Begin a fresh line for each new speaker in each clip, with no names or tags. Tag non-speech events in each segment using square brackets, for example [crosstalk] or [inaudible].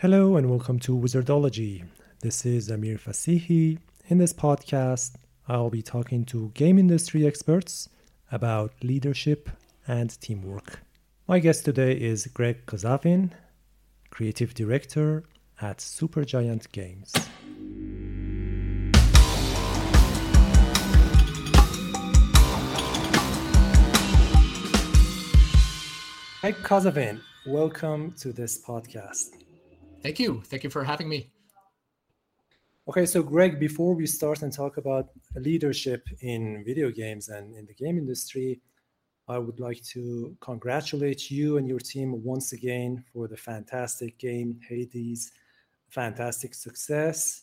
Hello and welcome to Wizardology. This is Amir Fasihi. In this podcast, I'll be talking to game industry experts about leadership and teamwork. My guest today is Greg Kasavin, creative director at Supergiant Games. Greg Kasavin, welcome to this podcast.
Thank you. Thank you for having me.
Okay, so Greg, before we start and talk about leadership in video games and in the game industry, I would like to congratulate you and your team once again for the fantastic game, Hades. Fantastic success.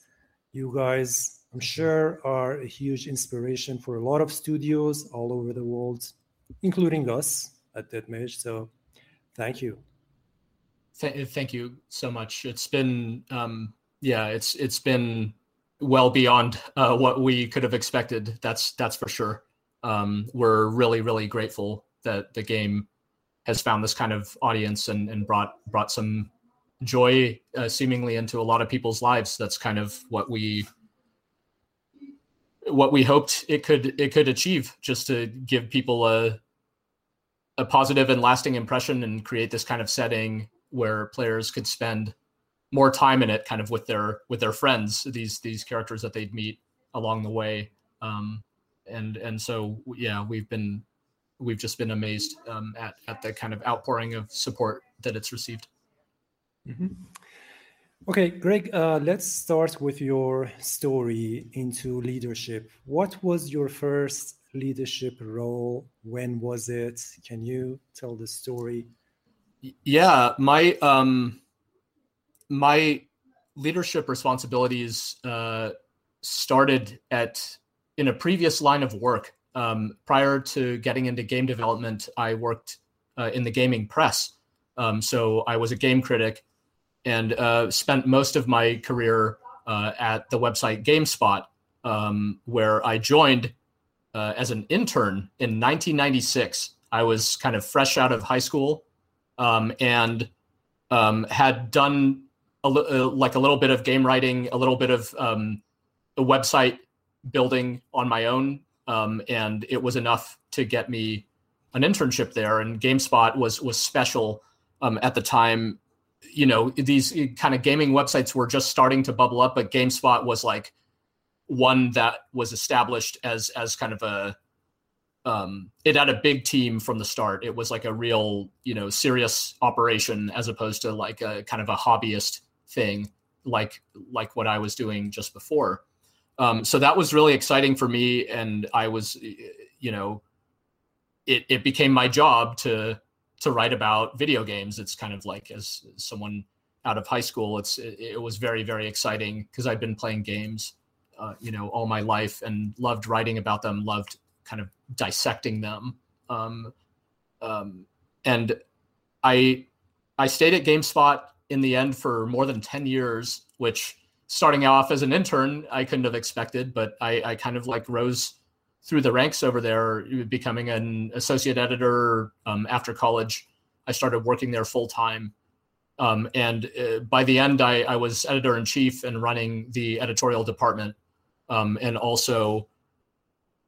You guys, I'm sure, are a huge inspiration for a lot of studios all over the world, including us at Deadmage. So thank you.
Th- thank you so much. It's been, um, yeah, it's it's been well beyond uh, what we could have expected. That's that's for sure. Um, we're really really grateful that the game has found this kind of audience and, and brought brought some joy uh, seemingly into a lot of people's lives. That's kind of what we what we hoped it could it could achieve, just to give people a a positive and lasting impression and create this kind of setting where players could spend more time in it kind of with their with their friends these these characters that they'd meet along the way. Um, and and so yeah we've been we've just been amazed um, at at the kind of outpouring of support that it's received.
Mm-hmm. okay greg uh, let's start with your story into leadership. What was your first leadership role? When was it? Can you tell the story
yeah, my um, my leadership responsibilities uh, started at in a previous line of work. Um, prior to getting into game development, I worked uh, in the gaming press. Um, so I was a game critic and uh, spent most of my career uh, at the website GameSpot, um, where I joined uh, as an intern in 1996. I was kind of fresh out of high school um, and um, had done a li- uh, like a little bit of game writing, a little bit of um, website building on my own, um, and it was enough to get me an internship there. And GameSpot was was special um, at the time. You know, these kind of gaming websites were just starting to bubble up, but GameSpot was like one that was established as as kind of a um, it had a big team from the start. It was like a real, you know, serious operation as opposed to like a kind of a hobbyist thing, like like what I was doing just before. Um, so that was really exciting for me, and I was, you know, it it became my job to to write about video games. It's kind of like as someone out of high school, it's it, it was very very exciting because I'd been playing games, uh, you know, all my life and loved writing about them, loved kind of dissecting them. Um, um, and I I stayed at GameSpot in the end for more than ten years, which starting off as an intern I couldn't have expected, but I, I kind of like rose through the ranks over there, becoming an associate editor um, after college. I started working there full time. Um, and uh, by the end, I, I, was editor in chief and running the editorial department, um, and also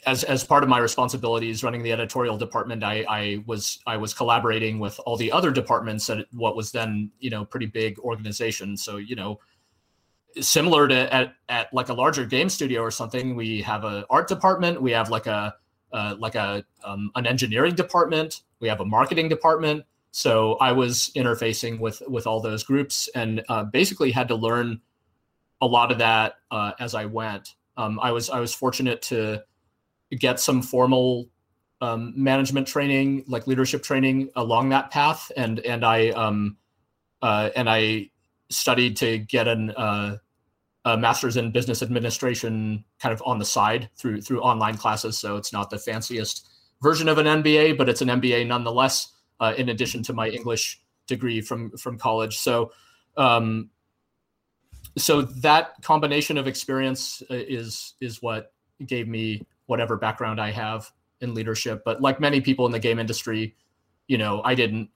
as as part of my responsibilities running the editorial department, I, I was I was collaborating with all the other departments at what was then you know pretty big organization. So you know, similar to at at like a larger game studio or something, we have a art department, we have like a uh, like a um, an engineering department, we have a marketing department. So I was interfacing with with all those groups and uh, basically had to learn a lot of that uh, as I went. Um, I was I was fortunate to get some formal um, management training, like leadership training along that path. And and I um, uh, and I studied to get an uh, a master's in business administration kind of on the side through through online classes. So it's not the fanciest version of an MBA, but it's an MBA nonetheless. Uh, in addition to my English degree from from college, so um, so that combination of experience uh, is is what gave me whatever background I have in leadership. But like many people in the game industry, you know, I didn't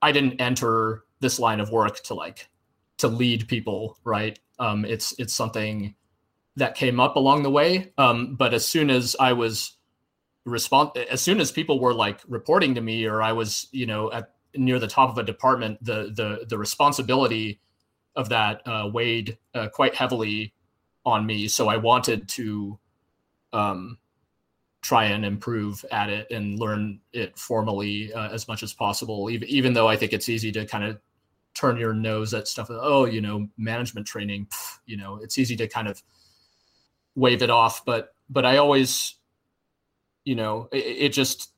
I didn't enter this line of work to like to lead people, right? Um, it's it's something that came up along the way. Um, but as soon as I was respond, as soon as people were like reporting to me, or I was, you know, at near the top of a department, the the the responsibility of that uh, weighed uh, quite heavily on me. So I wanted to um, try and improve at it and learn it formally uh, as much as possible. Even even though I think it's easy to kind of turn your nose at stuff. Oh, you know, management training. Pff, you know, it's easy to kind of wave it off. But but I always, you know, it, it just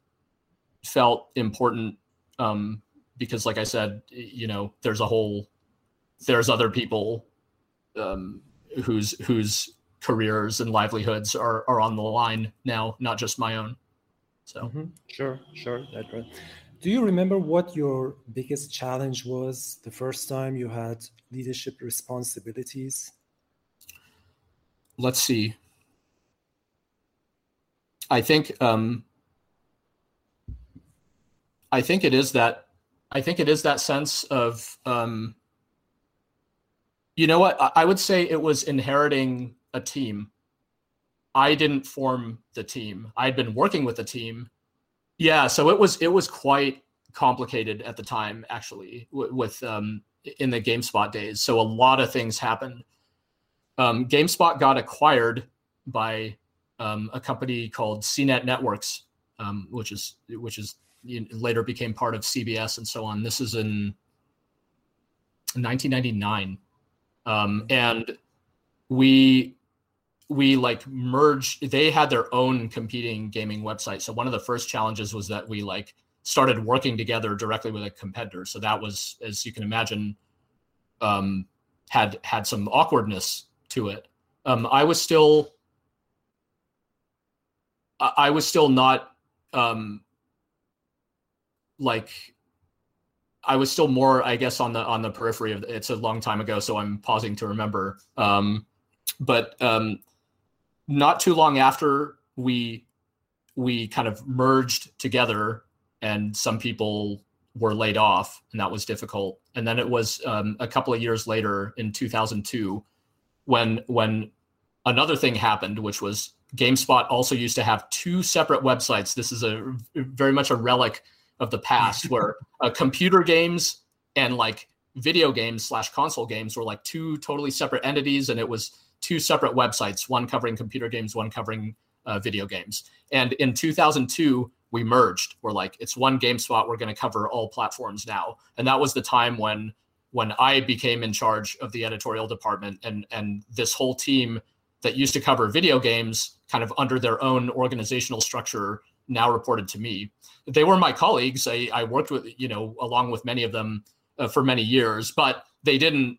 felt important um, because, like I said, you know, there's a whole there's other people um, whose whose careers and livelihoods are are on the line now, not just my own. So mm-hmm.
sure, sure, that's right. Do you remember what your biggest challenge was the first time you had leadership responsibilities?
Let's see. I think um, I think it is that I think it is that sense of um, you know what I would say it was inheriting a team. I didn't form the team. I'd been working with the team. Yeah, so it was it was quite complicated at the time actually with um, in the GameSpot days. So a lot of things happened. Um, GameSpot got acquired by um, a company called CNET Networks, um, which is which is you know, later became part of CBS and so on. This is in 1999, um, and we we like merged they had their own competing gaming website so one of the first challenges was that we like started working together directly with a competitor so that was as you can imagine um had had some awkwardness to it um i was still i was still not um like I was still more, I guess, on the on the periphery of. It's a long time ago, so I'm pausing to remember. Um, but um, not too long after we we kind of merged together and some people were laid off and that was difficult. And then it was um, a couple of years later in 2002 when when another thing happened which was gamespot also used to have two separate websites. This is a very much a relic of the past [laughs] where uh, computer games and like video games slash console games were like two totally separate entities and it was two separate websites, one covering computer games, one covering uh, video games. And in 2002, we merged. We're like, it's one GameSpot. We're going to cover all platforms now. And that was the time when when I became in charge of the editorial department, and and this whole team that used to cover video games, kind of under their own organizational structure, now reported to me. They were my colleagues. I, I worked with, you know, along with many of them uh, for many years, but they didn't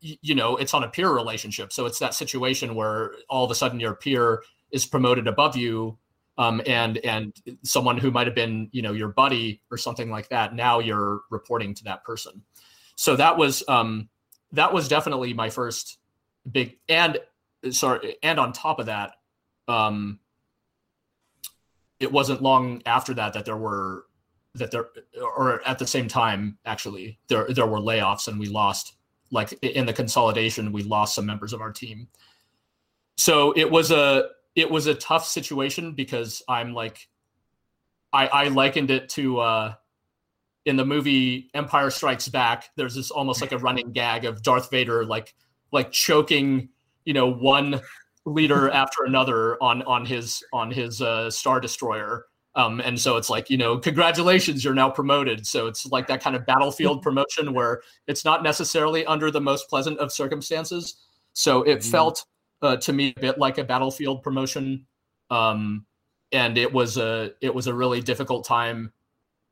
you know it's on a peer relationship. So it's that situation where all of a sudden your peer is promoted above you um, and and someone who might have been you know your buddy or something like that now you're reporting to that person. So that was um, that was definitely my first big and sorry and on top of that um, it wasn't long after that that there were that there or at the same time actually there there were layoffs and we lost like in the consolidation, we lost some members of our team. So it was a it was a tough situation because I'm like I, I likened it to uh, in the movie Empire Strikes Back. There's this almost like a running gag of Darth Vader like like choking you know one leader [laughs] after another on on his on his uh, star destroyer um, and so it's like, you know, congratulations, you're now promoted. So it's like that kind of battlefield [laughs] promotion where it's not necessarily under the most pleasant of circumstances. So it mm-hmm. felt uh, to me a bit like a battlefield promotion. Um, and it was a it was a really difficult time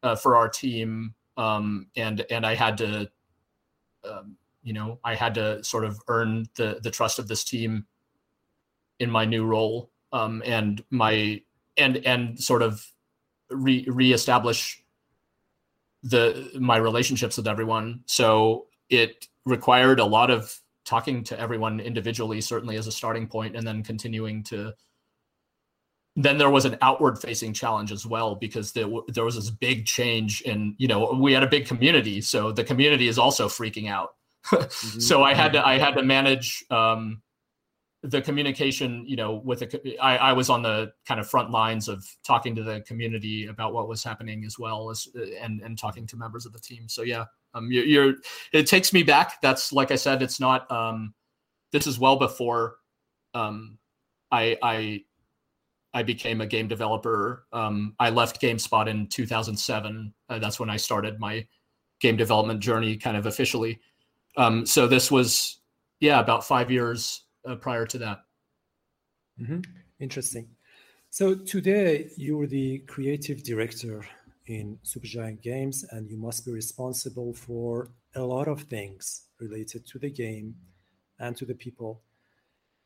uh, for our team. Um, and and I had to, um, you know, I had to sort of earn the the trust of this team in my new role. Um, and my and and sort of re reestablish the my relationships with everyone. So it required a lot of talking to everyone individually, certainly as a starting point, and then continuing to. Then there was an outward facing challenge as well because there, there was this big change in you know we had a big community, so the community is also freaking out. [laughs] mm-hmm. so I had to I had to manage um, the communication. You know, with the I, I was on the kind of front lines of talking to the community about what was happening as well as and and talking to members of the team. So yeah, um, you're, you're it takes me back. That's like I said, it's not. Um, this is well before um, I I I became a game developer. Um, I left GameSpot in 2007. Uh, that's when I started my game development journey, kind of officially. Um, so this was, yeah, about five years uh, prior to that.
Mm-hmm. Interesting. So today you're the creative director in Supergiant Games, and you must be responsible for a lot of things related to the game and to the people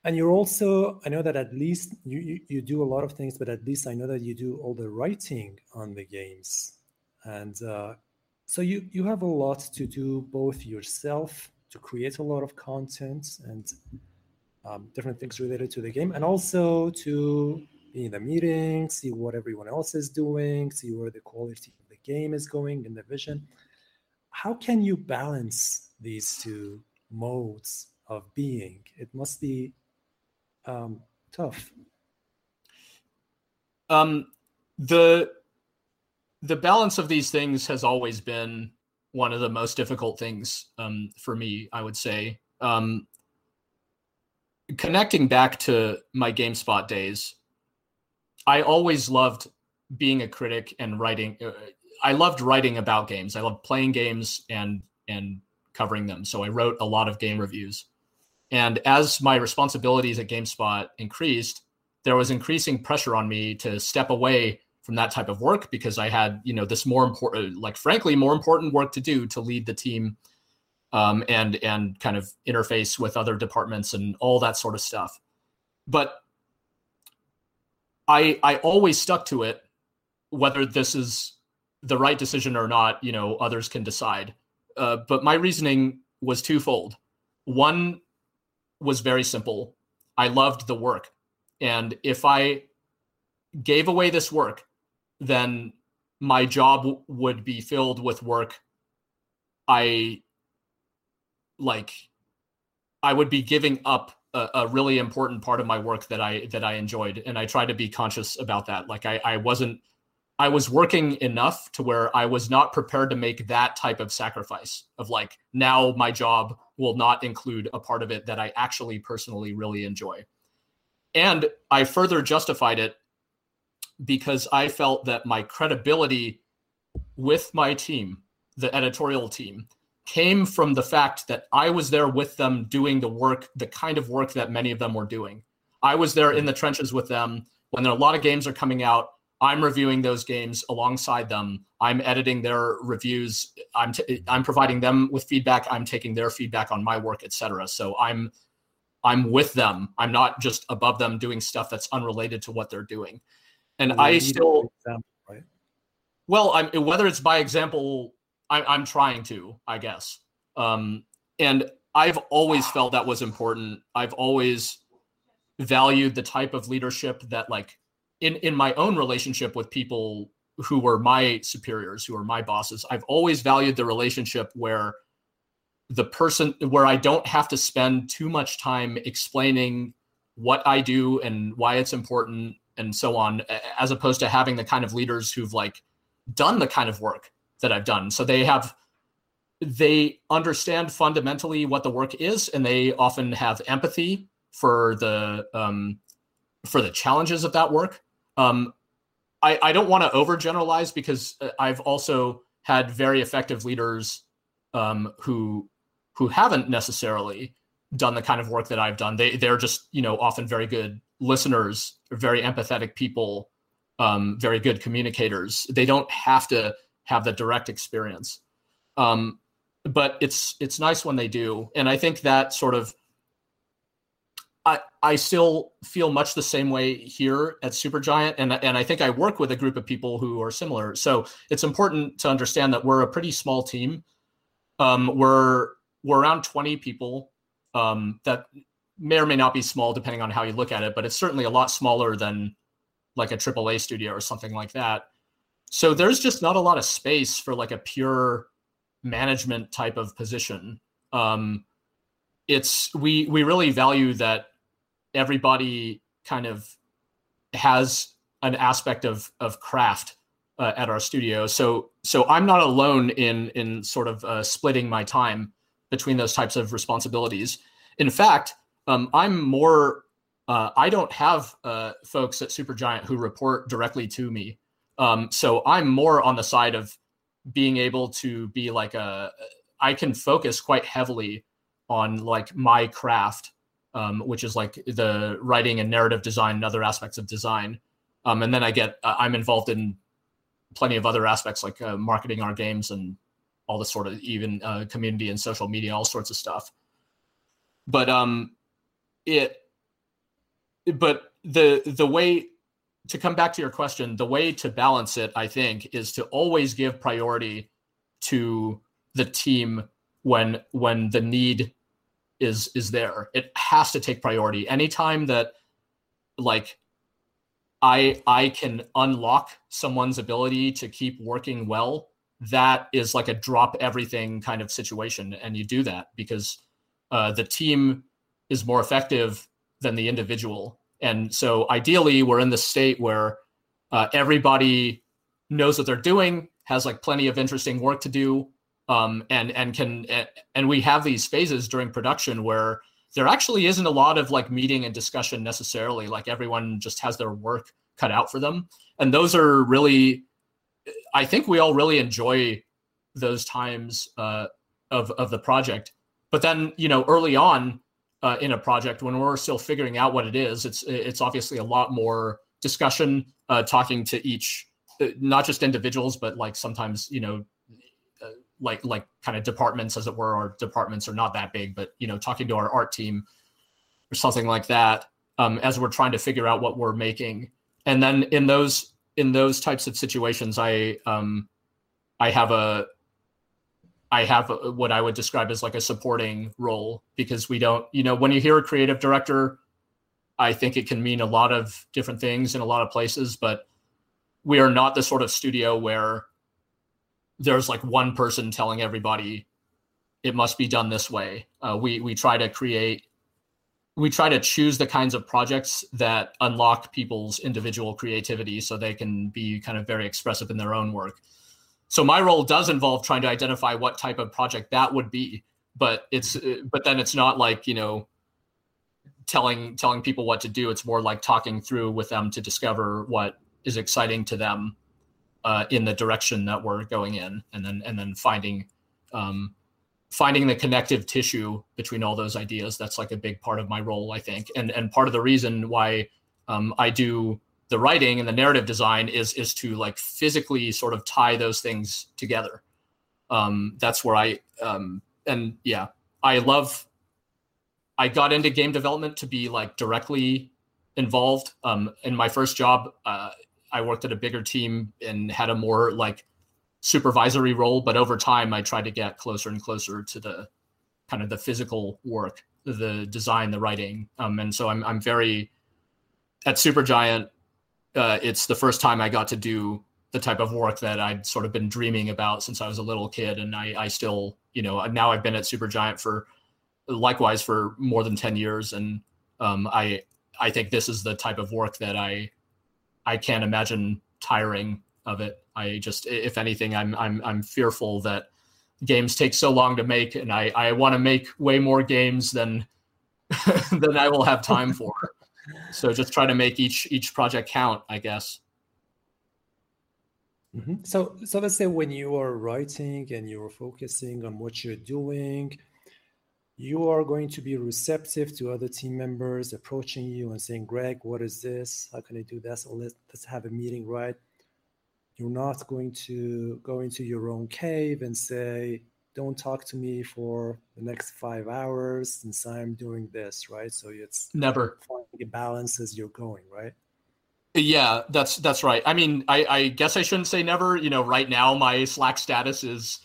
and you're also i know that at least you, you, you do a lot of things but at least i know that you do all the writing on the games and uh, so you you have a lot to do both yourself to create a lot of content and um, different things related to the game and also to be in the meeting see what everyone else is doing see where the quality of the game is going in the vision how can you balance these two modes of being it must be um, tough?
Um, the the balance of these things has always been one of the most difficult things um, for me. I would say. Um, connecting back to my GameSpot days, I always loved being a critic and writing. Uh, I loved writing about games. I loved playing games and and covering them. So I wrote a lot of game reviews. And as my responsibilities at GameSpot increased, there was increasing pressure on me to step away from that type of work because I had, you know, this more important, like frankly, more important work to do to lead the team um, and and kind of interface with other departments and all that sort of stuff. But I I always stuck to it, whether this is the right decision or not. You know, others can decide. Uh, but my reasoning was twofold. One, was very simple. I loved the work. And if I gave away this work, then my job would be filled with work I like I would be giving up a, a, really important part of my work that I that I enjoyed and I try to be conscious about that like I I wasn't I was working enough to where I was not prepared to make that type of sacrifice of like now my job will not include a part of it that I actually personally really enjoy. And I further justified it because I felt that my credibility with my team, the editorial team, came from the fact that I was there with them doing the work, the kind of work that many of them were doing. I was there in the trenches with them when a lot of games are coming out I'm reviewing those games alongside them. I'm editing their reviews. I'm t- I'm providing them with feedback. I'm taking their feedback on my work, etc. So I'm I'm with them. I'm not just above them doing stuff that's unrelated to what they're doing. And I still, example, right? well, I'm whether it's by example, I, I'm trying to, I guess. Um, and I've always felt that was important. I've always valued the type of leadership that like in in my own relationship with people who were my superiors, who were my bosses, I've always valued the relationship where the person where I don't have to spend too much time explaining what I do and why it's important and so on, as opposed to having the kind of leaders who've like done the kind of work that I've done. So they have they understand fundamentally what the work is, and they often have empathy for the um, for the challenges of that work. Um, I, I don't want to overgeneralize because uh, I've also had very effective leaders um, who who haven't necessarily done the kind of work that I've done. They they're just you know often very good listeners, very empathetic people, um, very good communicators. They don't have to have the direct experience, um, but it's it's nice when they do, and I think that sort of I, I still feel much the same way here at Supergiant, and and I think I work with a group of people who are similar. So it's important to understand that we're a pretty small team. Um, we're we're around twenty people. Um, that may or may not be small depending on how you look at it, but it's certainly a lot smaller than like a AAA studio or something like that. So there's just not a lot of space for like a pure management type of position Um, it's we we really value that everybody kind of has an aspect of of craft uh, at our studio. So so I'm not alone in in sort of uh, splitting my time between those types of responsibilities. In fact, um, I'm more. Uh, I don't have uh, folks at Supergiant who report directly to me. Um, so I'm more on the side of being able to be like a. I can focus quite heavily on like my craft, um, which is like the writing and narrative design and other aspects of design. Um, and then I get uh, I'm involved in plenty of other aspects like uh, marketing our games and all the sort of even uh, community and social media, all sorts of stuff. But um, it, but the the way to come back to your question, the way to balance it, I think, is to always give priority to the team when when the need is is there. It has to take priority. Anytime that like I I can unlock someone's ability to keep working well, that is like a drop everything kind of situation, and you do that because uh, the team is more effective than the individual. And so ideally, we're in the state where uh, everybody knows what they're doing, has like plenty of interesting work to do, um, and and can and we have these phases during production where there actually isn't a lot of like meeting and discussion necessarily. Like everyone just has their work cut out for them, and those are really, I think we all really enjoy those times uh, of of the project. But then you know early on uh, in a project when we're still figuring out what it is, it's it's obviously a lot more discussion, uh, talking to each, uh, not just individuals, but like sometimes you know like like kind of departments as it were our departments are not that big but you know talking to our art team or something like that um, as we're trying to figure out what we're making. And then in those in those types of situations i um i have a i have a, what i would describe as like a supporting role because we don't you know when you hear a creative director i think it can mean a lot of different things in a lot of places but we are not the sort of studio where there's like one person telling everybody it must be done this way. Uh, we we try to create, we try to choose the kinds of projects that unlock people's individual creativity, so they can be kind of very expressive in their own work. So my role does involve trying to identify what type of project that would be, but it's but then it's not like you know telling telling people what to do. It's more like talking through with them to discover what is exciting to them uh, in the direction that we're going in, and then and then finding um, finding the connective tissue between all those ideas. That's like a big part of my role, I think, and and part of the reason why um, I do the writing and the narrative design is is to like physically sort of tie those things together. Um, that's where I um, and yeah, I love. I got into game development to be like directly involved. Um, in my first job, uh, I worked at a bigger team and had a more like supervisory role, but over time I tried to get closer and closer to the kind of the physical work, the design, the writing. Um, and so I'm I'm very at Supergiant. Uh, it's the first time I got to do the type of work that I'd sort of been dreaming about since I was a little kid, and I I still you know now I've been at Supergiant for likewise for more than ten years, and um, I I think this is the type of work that I I can't imagine tiring of it. I just, if anything, I'm I'm I'm fearful that games take so long to make, and I I want to make way more games than [laughs] than I will have time for. So just try to make each each project count, I guess.
Mm-hmm. So so let's say when you are writing and you're focusing on what you're doing, you are going to be receptive to other team members approaching you and saying, Greg, what is this? How can I do this? Let's, let's have a meeting, right? You're not going to go into your own cave and say, don't talk to me for the next five hours since I'm doing this, right? So it's
never
finding a balance as you're going, right?
Yeah, that's that's right. I mean, I, I guess I shouldn't say never. You know, right now my Slack status is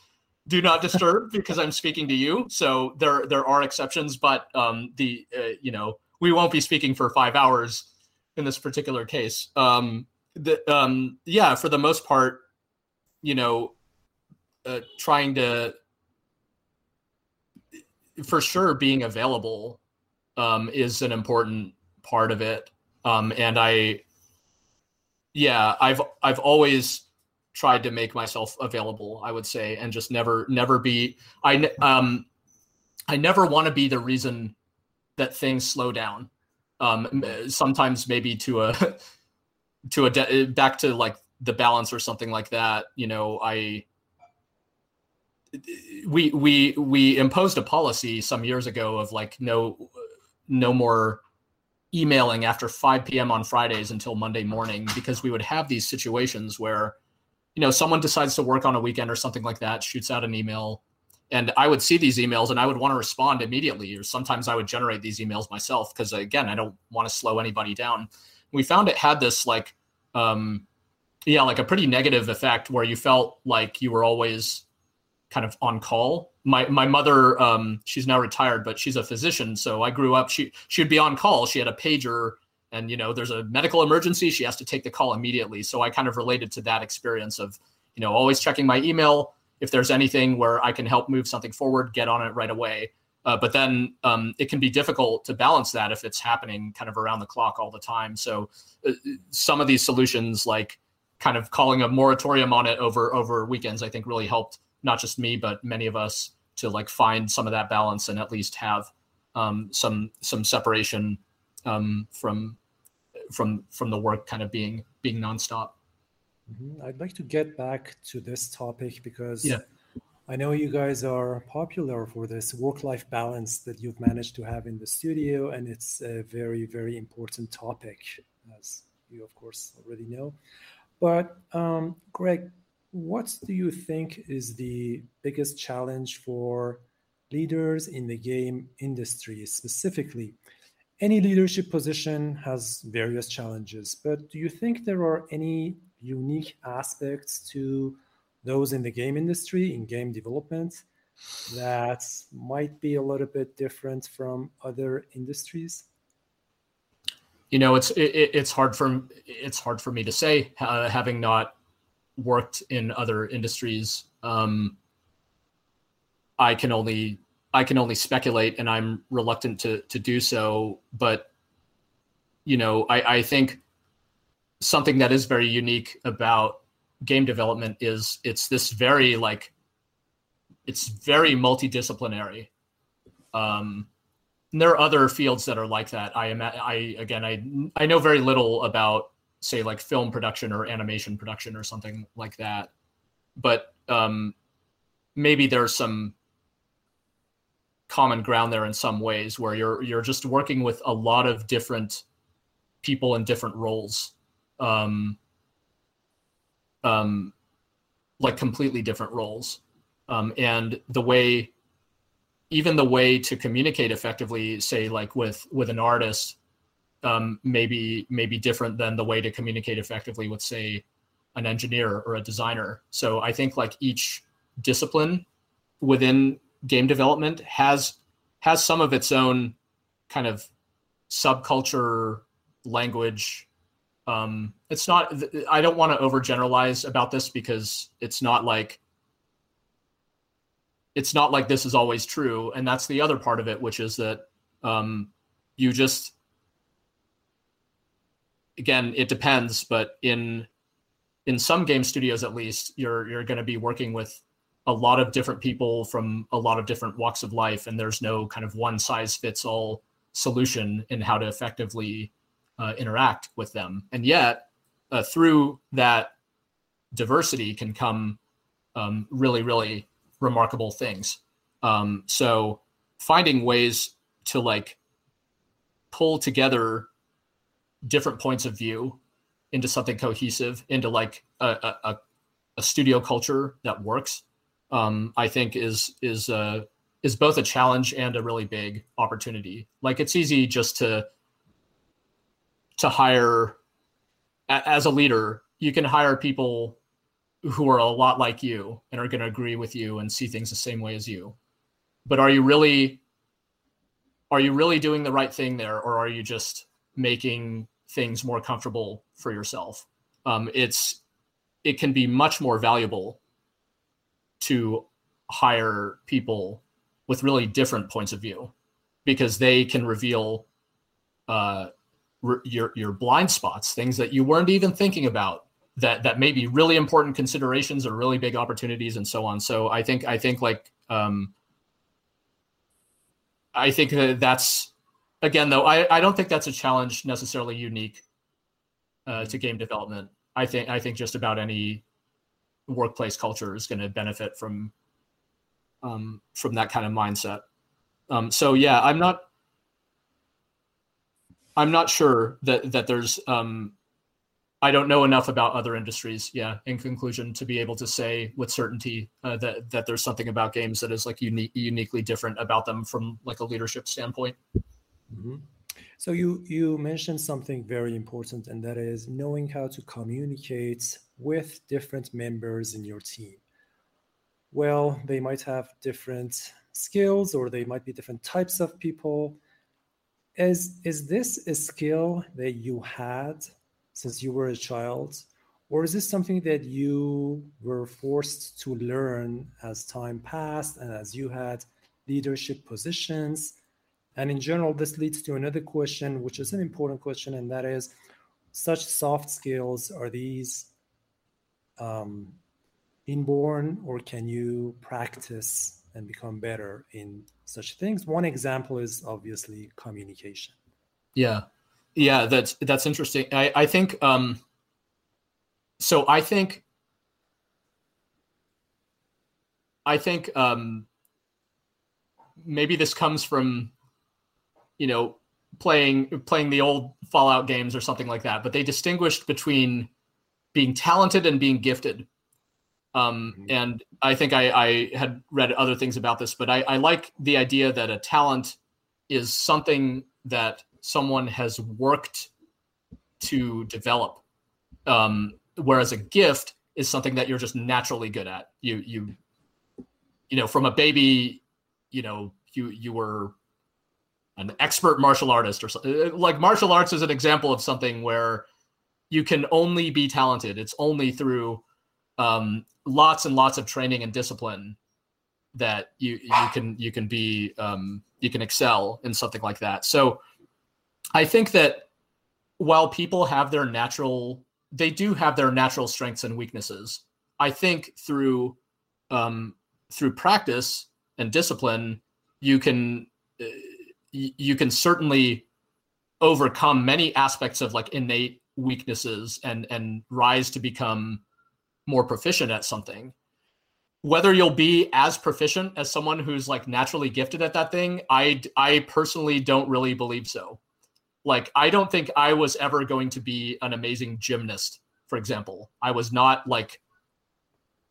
do not disturb [laughs] because I'm speaking to you. So there there are exceptions, but um, the uh, you know we won't be speaking for five hours in this particular case. Um, the um, yeah, for the most part, you know, uh, trying to for sure being available um, is an important part of it. Um, and I, yeah, I've I've always tried to make myself available. I would say, and just never never be. I um, I never want to be the reason that things slow down. Um, sometimes maybe to a [laughs] to a de- back to like the balance or something like that. You know, I we we we imposed a policy some years ago of like no no more emailing after 5 p.m. on Fridays until Monday morning because we would have these situations where you know someone decides to work on a weekend or something like that shoots out an email and I would see these emails and I would want to respond immediately or sometimes I would generate these emails myself because again I don't want to slow anybody down we found it had this like um yeah like a pretty negative effect where you felt like you were always kind of on call. My my mother, um, she's now retired, but she's a physician. So I grew up. She she would be on call. She had a pager, and you know, there's a medical emergency. She has to take the call immediately. So I kind of related to that experience of, you know, always checking my email. If there's anything where I can help move something forward, get on it right away. Uh, but then um, it can be difficult to balance that if it's happening kind of around the clock all the time. So uh, some of these solutions, like kind of calling a moratorium on it over over weekends, I think really helped not just me, but many of us to like find some of that balance and at least have um, some some separation um, from from from the work kind of being being nonstop.
Mm-hmm. I'd like to get back to this topic because
yeah.
I know you guys are popular for this work-life balance that you've managed to have in the studio, and it's a very very important topic, as you of course already know. But um, Greg, what do you think is the biggest challenge for leaders in the game industry specifically? Any leadership position has various challenges, but do you think there are any unique aspects to those in the game industry, in game development, that might be a little bit different from other industries?
You know, it's it, it's hard for it's hard for me to say, uh, having not worked in other industries, um, I can only I can only speculate, and I'm reluctant to to do so. But you know, I, I think something that is very unique about game development is it's this very like it's very multidisciplinary. Um, there are other fields that are like that. I am I again I I know very little about say like film production or animation production or something like that. But um, maybe there's some common ground there in some ways where you're you're just working with a lot of different people in different roles um, um, like completely different roles um, and the way even the way to communicate effectively say like with with an artist um, maybe maybe different than the way to communicate effectively with say an engineer or a designer. So I think like each discipline within game development has has some of its own kind of subculture language um, it's not i don't want to overgeneralize about this because it's not like it's not like this is always true and that's the other part of it which is that um, you just again, it depends, but in in some game studios at least, you're you're going to be working with a lot of different people from a lot of different walks of life, and there's no kind of one size fits all solution in how to effectively uh, interact with them. And yet, uh, through that diversity can come um, really, really remarkable things. Um, so finding ways to like pull together different points of view into something cohesive, into like a, a, a studio culture that works, um, I think is is uh, is both a challenge and a really big opportunity. Like it's easy just to to hire as a leader, you can hire people who are a lot like you and are going to agree with you and see things the same way as you. But are you really are you really doing the right thing there or are you just making things more comfortable for yourself. Um, it's it can be much more valuable to hire people with really different points of view because they can reveal uh, re- your your blind spots, things that you weren't even thinking about that that may be really important considerations or really big opportunities and so on. So I think I think like um, I think that that's again though I, I don't think that's a challenge necessarily unique uh, to game development. I think I think just about any workplace culture is going to benefit from um, from that kind of mindset. Um, so yeah, I'm not I'm not sure that that there's um, I don't know enough about other industries. Yeah, in conclusion, to be able to say with certainty uh, that that there's something about games that is like unique, uniquely different about them from like a leadership standpoint.
Mm-hmm. So you you mentioned something very important, and that is knowing how to communicate with different members in your team. Well, they might have different skills, or they might be different types of people. Is is this a skill that you had since you were a child, or is this something that you were forced to learn as time passed and as you had leadership positions? And in general, this leads to another question, which is an important question, and that is such soft skills are these um, inborn or can you practice and become better in such things? One example is obviously communication.
Yeah. Yeah, that's that's interesting. I, I think um so I think I think um maybe this comes from you know, playing playing the old Fallout games or something like that. But they distinguished between being talented and being gifted. Um, mm-hmm. and I think I, I, had read other things about this, but I, I like the idea that a talent is something that someone has worked to develop, um, whereas a gift is something that you're just naturally good at. You you you know from a baby, you know you you were an expert martial artist or something. Uh, like martial arts is an example of something where you can only be talented. It's only through um, lots and lots of training and discipline that you you can you can be um, you can excel in something like that. So I think that while people have their natural they do have their natural strengths and weaknesses. I think through um, through practice and discipline, you can uh, you can certainly overcome many aspects of like innate weaknesses and and rise to become more proficient at something. Whether you'll be as proficient as someone who's like naturally gifted at that thing i i personally don't really believe so. Like i don't think i was ever going to be an amazing gymnast for example. I was not like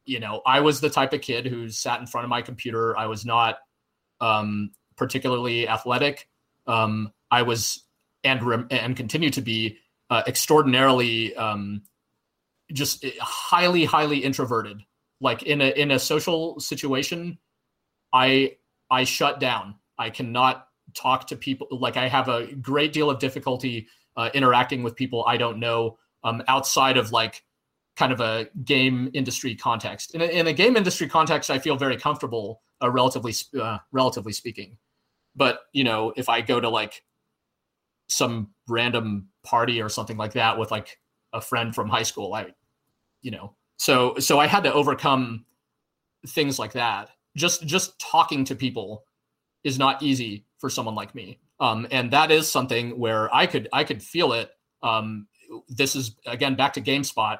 you know i was the type of kid who sat in front of my computer. I was not um particularly athletic. Um, I was and and continue to be uh, extraordinarily um, just highly highly introverted. Like in a in a social situation, I I shut down. I cannot talk to people. Like I have a great deal of difficulty uh, interacting with people I don't know um, outside of like kind of a game industry context. In a, in a game industry context, I feel very comfortable, uh, relatively uh, relatively speaking. But you know, if I go to like some random party or something like that with like a friend from high school, I, you know, so so I had to overcome things like that. Just just talking to people is not easy for someone like me. Um, and that is something where I could I could feel it. Um, this is again back to GameSpot.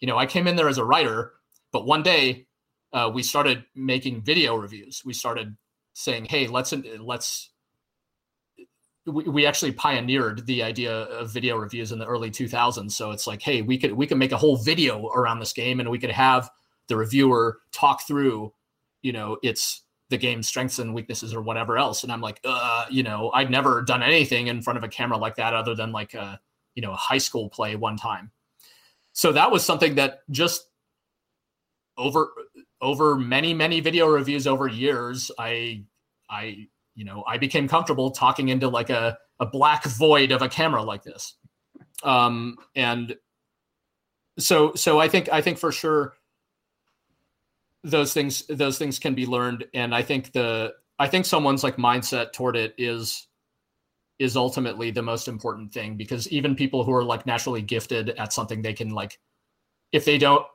You know, I came in there as a writer, but one day uh, we started making video reviews. We started saying, "Hey, let's let's." We, we actually pioneered the idea of video reviews in the early 2000s. So it's like, hey, we could we could make a whole video around this game, and we could have the reviewer talk through, you know, its the game's strengths and weaknesses or whatever else. And I'm like, uh, you know, I'd never done anything in front of a camera like that other than like a, you know, a high school play one time. So that was something that just over over many many video reviews over years i i you know i became comfortable talking into like a, a black void of a camera like this. Um and so so i think i think for sure those things those things can be learned. And i think the I think someone's like mindset toward it is is ultimately the most important thing because even people who are like naturally gifted at something they can like if they don't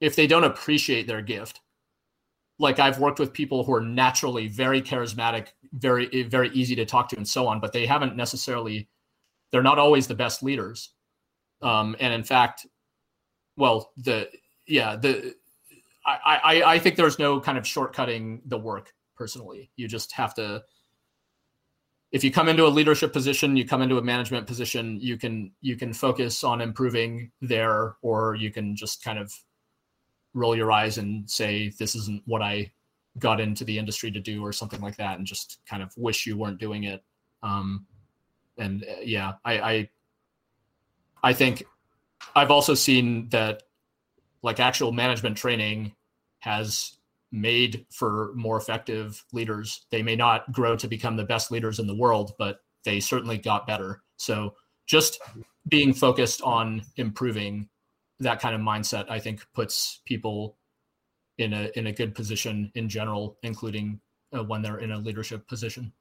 if they don't appreciate their gift. Like i've worked with people who are naturally very charismatic very very easy to talk to and so on but they haven't necessarily they're not always the best leaders. Um and in fact well the yeah the i i i think there's no kind of shortcutting the work personally. You just have to if you come into a leadership position you come into a management position you can you can focus on improving there or you can just kind of roll your eyes and say this isn't what i got into the industry to do or something like that and just kind of wish you weren't doing it um, and uh, yeah I, I i think i've also seen that like actual management training has made for more effective leaders. They may not grow to become the best leaders in the world, but they certainly got better. So just being focused on improving that kind of mindset, I think puts people in a in a good position in general, including uh, when they're in a leadership position.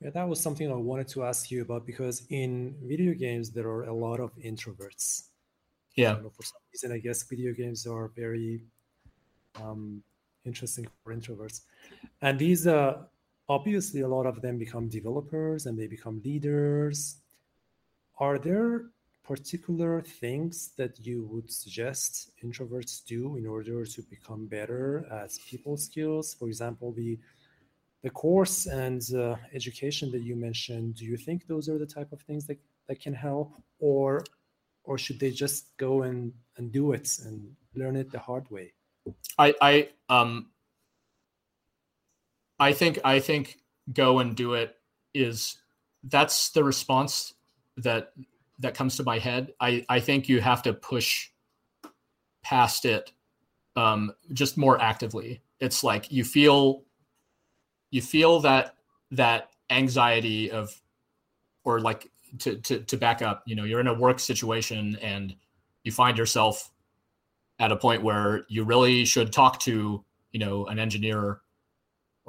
Yeah, that was something I wanted to ask you about because in video games there are a lot of introverts.
Yeah.
for some reason, I guess video games are very um, interesting for introverts. And these, uh, obviously, a lot of them become developers and they become leaders. Are there particular things that you would suggest introverts do in order to become better at people skills? For example, the the course and uh, education that you mentioned. Do you think those are the type of things that, that can help, or or should they just go and and do it and learn it the hard way?
I I um I think I think go and do it is that's the response that that comes to my head. I I think you have to push past it um just more actively. It's like you feel you feel that that anxiety of or like to to to back up, you know, you're in a work situation and you find yourself at a point where you really should talk to you know an engineer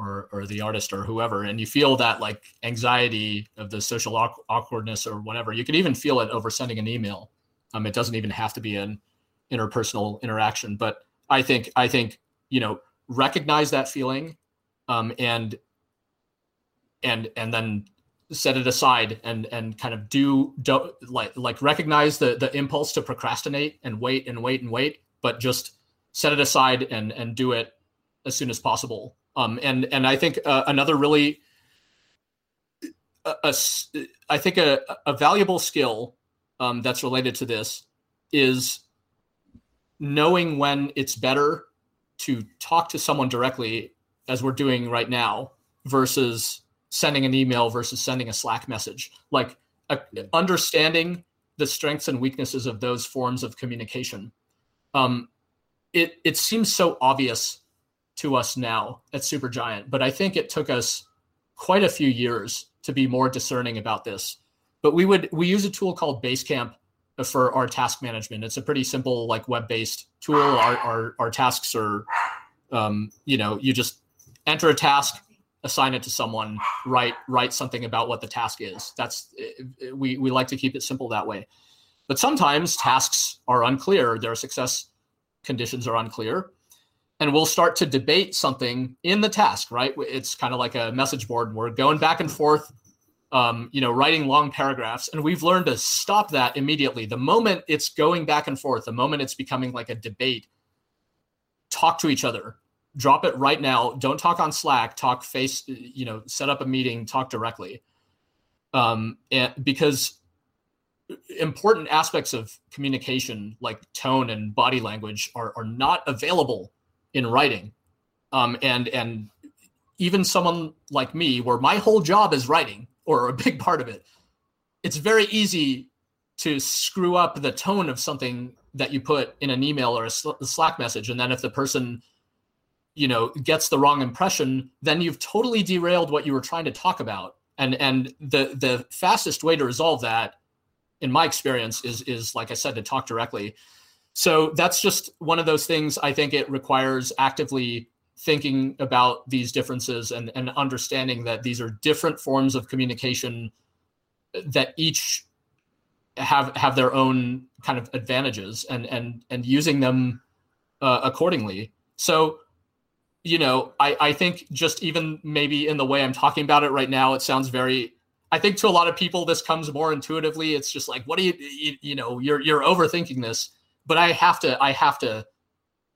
or or the artist or whoever and you feel that like anxiety of the social awkwardness or whatever you can even feel it over sending an email um it doesn't even have to be an interpersonal interaction but i think i think you know recognize that feeling um and and and then set it aside and and kind of do, do like like recognize the the impulse to procrastinate and wait and wait and wait but just set it aside and and do it as soon as possible. Um, and and I think uh, another really a, a, I think a, a valuable skill um, that's related to this is knowing when it's better to talk to someone directly, as we're doing right now, versus sending an email versus sending a Slack message. Like uh, understanding the strengths and weaknesses of those forms of communication um, it it seems so obvious to us now at Supergiant, but I think it took us quite a few years to be more discerning about this. But we would we use a tool called Basecamp for our task management. It's a pretty simple like web based tool. Our, our our tasks are, um, you know, you just enter a task, assign it to someone, write write something about what the task is. That's we we like to keep it simple that way. But sometimes tasks are unclear, their success conditions are unclear. And we'll start to debate something in the task, right? It's kind of like a message board. We're going back and forth, um, you know, writing long paragraphs. And we've learned to stop that immediately. The moment it's going back and forth, the moment it's becoming like a debate, talk to each other. Drop it right now. Don't talk on Slack. Talk face, you know, set up a meeting, talk directly. Um, and because important aspects of communication like tone and body language are, are not available in writing. Um, and and even someone like me where my whole job is writing or a big part of it it's very easy to screw up the tone of something that you put in an email or a slack message. And then if the person you know gets the wrong impression then you've totally derailed what you were trying to talk about. And and the the fastest way to resolve that in my experience is is like I said to talk directly. So that's just one of those things I think it requires actively thinking about these differences and, and understanding that these are different forms of communication that each have have their own kind of advantages and and and using them uh, accordingly. So, you know, I I think just even maybe in the way I'm talking about it right now, it sounds very. I think to a lot of people this comes more intuitively. It's just like, what do you you, you know you're you're overthinking this, but I have to I have to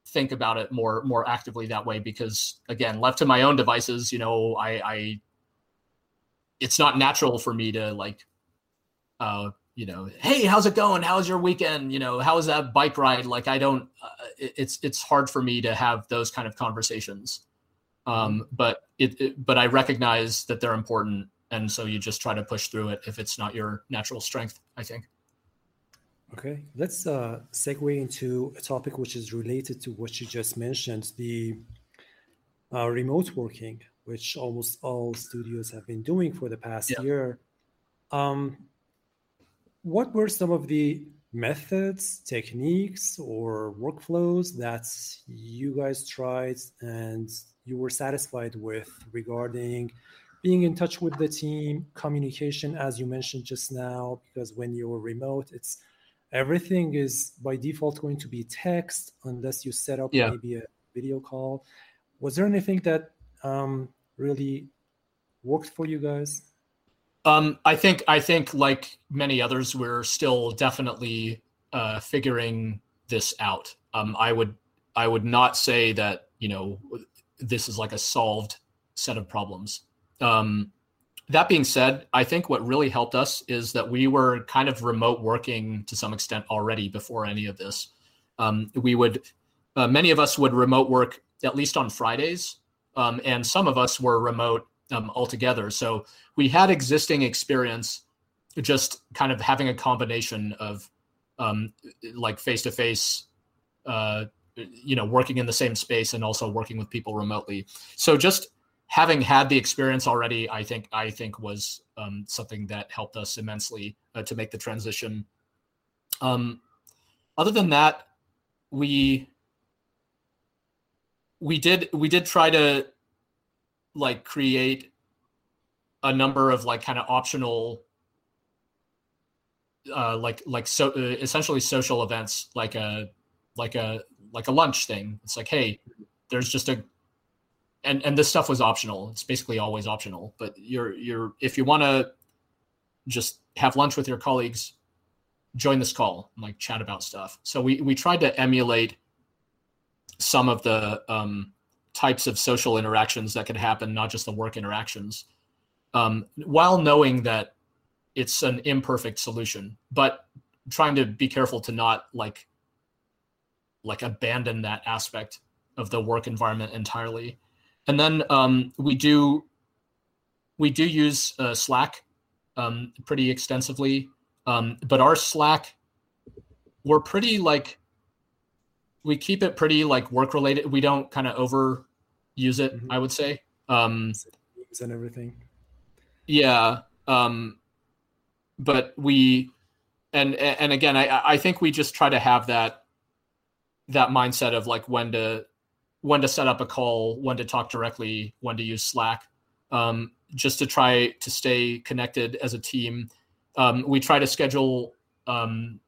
think about it more more actively that way because again, left to my own devices, you know, I I it's not natural for me to like uh you know, hey, how's it going? How's your weekend? You know, how was that bike ride? Like, I don't. Uh, it's it's hard for me to have those kind of conversations. Um, mm-hmm. but it, it, but I recognize that they're important, and so you just try to push through it if it's not your natural strength. I think.
Okay, let's uh, segue into a topic which is related to what you just mentioned, the uh, remote working, which almost all studios have been doing for the past yeah. year. Um, what were some of the methods, techniques, or workflows that you guys tried and you were satisfied with regarding being in touch with the team, communication, as you mentioned just now, because when you're remote, it's everything is by default going to be text unless you set up yeah. maybe a video call. Was there anything that um, really worked for you guys?
Um, I think I think like many others, we're still definitely uh, figuring this out. Um, I would I would not say that you know this is like a solved set of problems. Um, that being said, I think what really helped us is that we were kind of remote working to some extent already before any of this. Um, we would uh, many of us would remote work at least on Fridays, um, and some of us were remote um, altogether. So we had existing experience, just kind of having a combination of um, like face to face, you know, working in the same space and also working with people remotely. So just having had the experience already, I think I think was um, something that helped us immensely uh, to make the transition. Um, other than that, we we did we did try to like create a number of like kind of optional uh, like like so uh, essentially social events like a like a like a lunch thing it's like hey there's just a and and this stuff was optional it's basically always optional but you're you're if you want to just have lunch with your colleagues join this call and like chat about stuff so we we tried to emulate some of the um types of social interactions that could happen, not just the work interactions, um, while knowing that it's an imperfect solution, but trying to be careful to not like like abandon that aspect of the work environment entirely. And then um, we do we do use uh, Slack um, pretty extensively, um, but our Slack we're pretty like we keep it pretty like work related. We don't kind of over use it. Mm-hmm. I would say. Um,
and everything.
Yeah, um, but we, and and again, I I think we just try to have that that mindset of like when to when to set up a call, when to talk directly, when to use Slack, um, just to try to stay connected as a team. Um, we try to schedule. Um,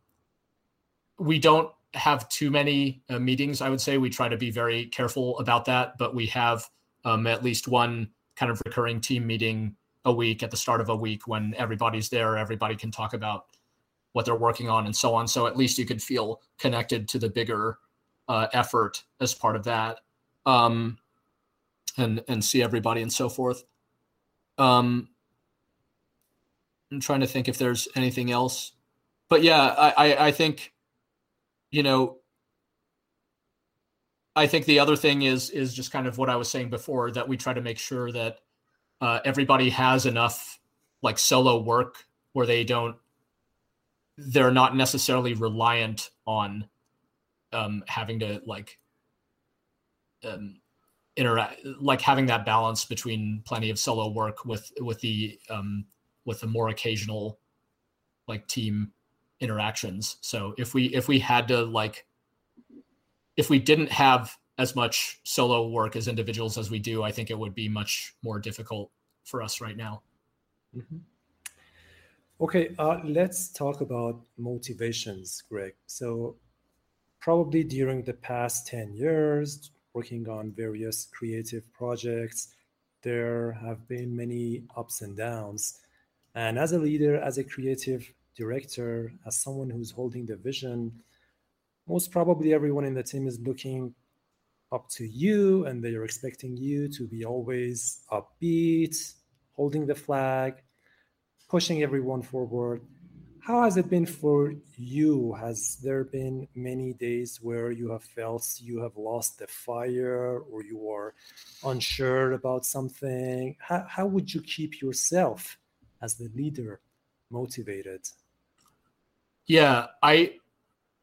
we don't have too many uh, meetings. I would say we try to be very careful about that, but we have um, at least one kind of recurring team meeting a week at the start of a week when everybody's there. Everybody can talk about what they're working on and so on. So at least you could feel connected to the bigger uh, effort as part of that, um, and and see everybody and so forth. Um, I'm trying to think if there's anything else, but yeah, I I, I think you know, I think the other thing is is just kind of what I was saying before that we try to make sure that uh, everybody has enough like solo work where they don't they're not necessarily reliant on um, having to like um, interact like having that balance between plenty of solo work with with the um, with the more occasional like team interactions. So if we if we had to like if we didn't have as much solo work as individuals as we do, I think it would be much more difficult for us right now.
Mm-hmm. Okay, uh, let's talk about motivations, Greg. So, probably during the past 10 years, working on various creative projects, there have been many ups and downs. And as a leader, as a creative director, as someone who's holding the vision, most probably everyone in the team is looking up to you and they are expecting you to be always upbeat, holding the flag, pushing everyone forward. How has it been for you? Has there been many days where you have felt you have lost the fire or you are unsure about something? How, how would you keep yourself as the leader motivated?
Yeah, I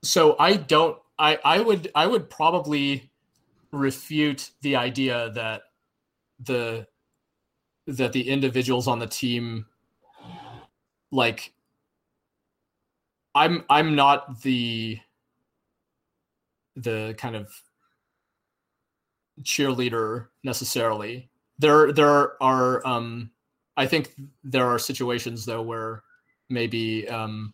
so I don't I I would I would probably refute the idea that the that the individuals on the team like i'm i'm not the the kind of cheerleader necessarily. There there are um i think there are situations though where maybe um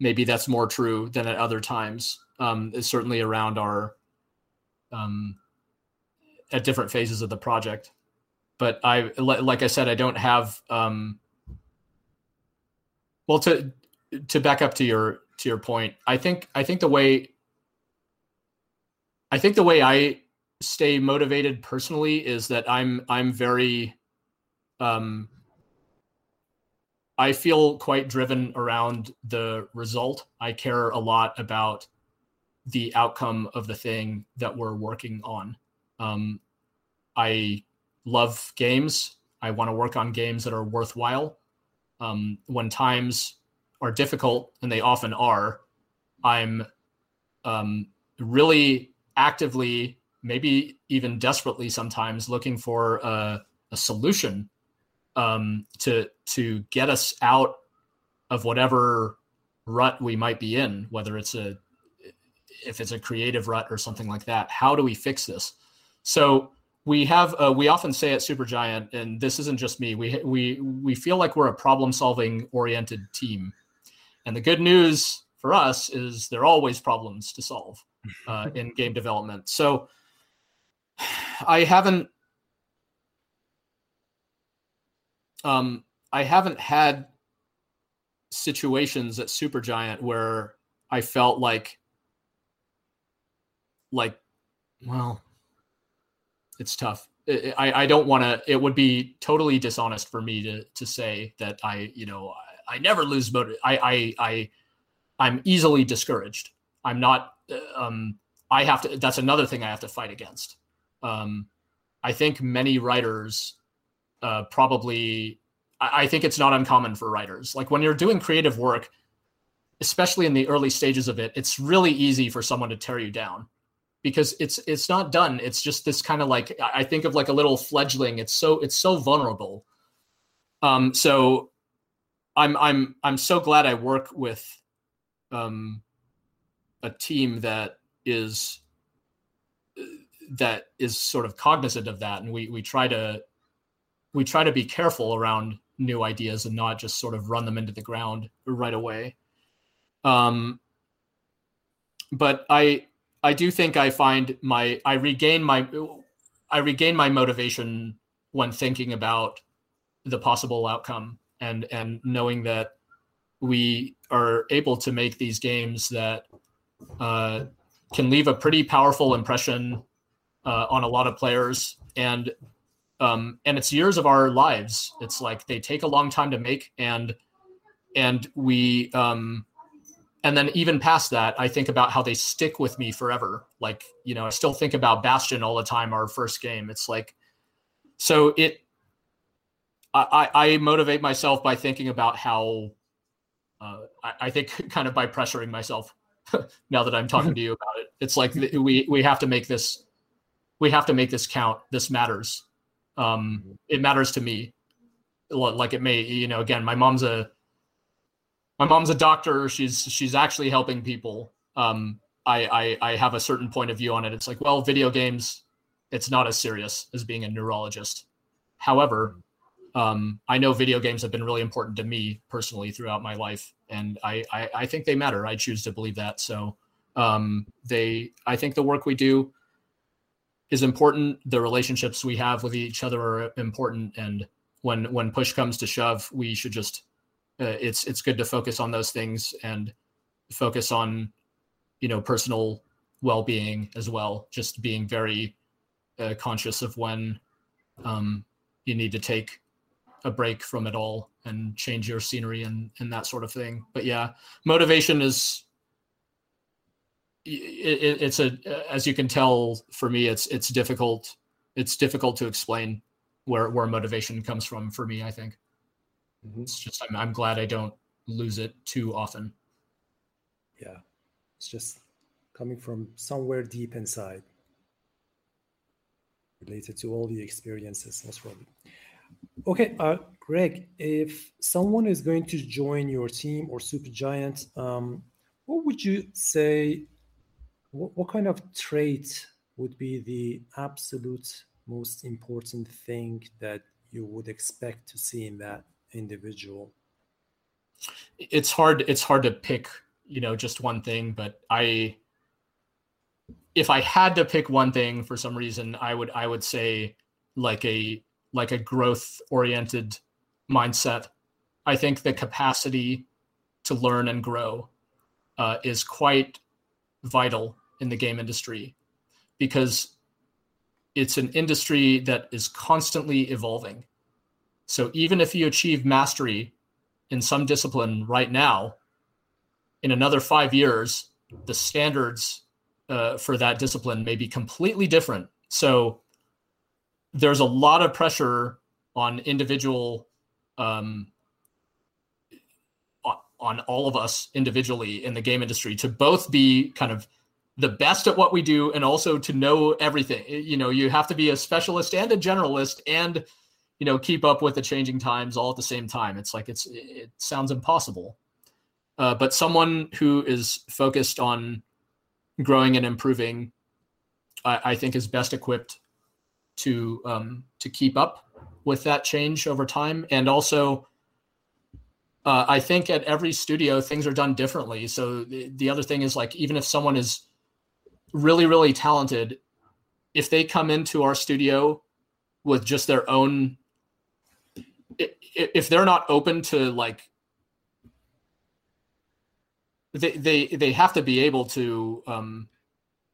maybe that's more true than at other times. Um certainly around our um at different phases of the project. But i like i said i don't have um well, to to back up to your to your point, I think I think the way I think the way I stay motivated personally is that I'm I'm very um I feel quite driven around the result. I care a lot about the outcome of the thing that we're working on. Um, I love games. I want to work on games that are worthwhile um, when times are difficult, and they often are, I'm um, really actively, maybe even desperately sometimes, looking for a, a solution um, to to get us out of whatever rut we might be in, whether it's a if it's a creative rut or something like that. How do we fix this? So we have uh, we often say at Supergiant, and this isn't just me. We we we feel like we're a problem solving oriented team, and the good news for us is there are always problems to solve uh, [laughs] in game development. So I haven't um, I haven't had situations at Supergiant where I felt like like well it's tough. I, I don't want to. It would be totally dishonest for me to to say that I you know I, I never lose motive. I I I I'm easily discouraged. I'm not. Uh, um, I have to. That's another thing I have to fight against. Um, I think many writers uh, probably. I, I think it's not uncommon for writers. Like when you're doing creative work, especially in the early stages of it, it's really easy for someone to tear you down because it's it's not done. It's just this kind of like i think of like a little fledgling. It's so it's so vulnerable. Um so i'm i'm i'm so glad i work with um a team that is that is sort of cognizant of that. And we we try to we try to be careful around new ideas and not just sort of run them into the ground right away. Um but i I do think I find my I regain my I regain my motivation when thinking about the possible outcome and and knowing that we are able to make these games that uh, can leave a pretty powerful impression uh, on a lot of players and um, and it's years of our lives. It's like they take a long time to make and and we um, and then even past that, I think about how they stick with me forever. Like, you know, I still think about Bastion all the time, our first game. It's like, so it, I, I motivate myself by thinking about how, uh, I, I think [laughs] kind of by pressuring myself [laughs] now that I'm talking to you about it. It's like [laughs] we, we have to make this, we have to make this count. This matters. Um, it matters to me. Like it may, you know, again, my mom's a, my mom's a doctor. She's she's actually helping people. Um, I, I I have a certain point of view on it. It's like, well, video games, it's not as serious as being a neurologist. However, um, I know video games have been really important to me personally throughout my life, and I, I, I think they matter. I choose to believe that. So um, they, I think the work we do is important. The relationships we have with each other are important, and when when push comes to shove, we should just uh, it's it's good to focus on those things and focus on you know personal well-being as well. Just being very uh, conscious of when um, you need to take a break from it all and change your scenery and and that sort of thing. But yeah, motivation is it, it's a as you can tell for me it's it's difficult it's difficult to explain where where motivation comes from for me i think mm-hmm. it's just I'm, I'm glad i don't lose it too often.
Yeah. It's just coming from somewhere deep inside related to all the experiences most probably okay uh, greg if someone is going to join your team or Supergiant um, what would you say what, what kind of trait would be the absolute most important thing that you would expect to see in that individual
it's hard it's hard to pick you know just one thing but i if i had to pick one thing for some reason i would i would say like a like a growth oriented mindset i think the capacity to learn and grow uh, is quite vital in the game industry because it's an industry that is constantly evolving. So even if you achieve mastery in some discipline right now, in another five years, the standards uh, for that discipline may be completely different. So there's a lot of pressure on individual um, on all of us individually in the game industry to both be kind of the best at what we do and also to know everything you know you have to be a specialist and a generalist and you know keep up with the changing times all at the same time. It's like it's it sounds impossible. Uh, but someone who is focused on growing and improving I, I think is best equipped to um, to keep up with that change over time. And also uh, I think at every studio things are done differently. So the, the other thing is like even if someone is really really talented if they come into our studio with just their own if they're not open to like they they they have to be able to um,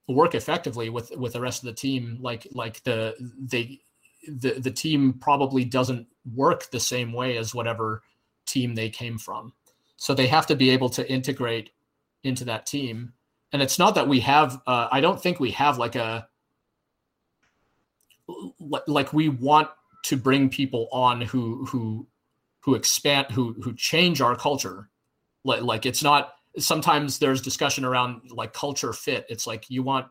work effectively with with the rest of the team. Like like the they the the team probably doesn't work the same way as whatever team they came from. So they have to be able to integrate into that team. And it's not that we have uh, i don't think we have like a like we want to bring people on who who who expand who who change our culture. Like like it's not sometimes there's discussion around like culture fit. It's like you want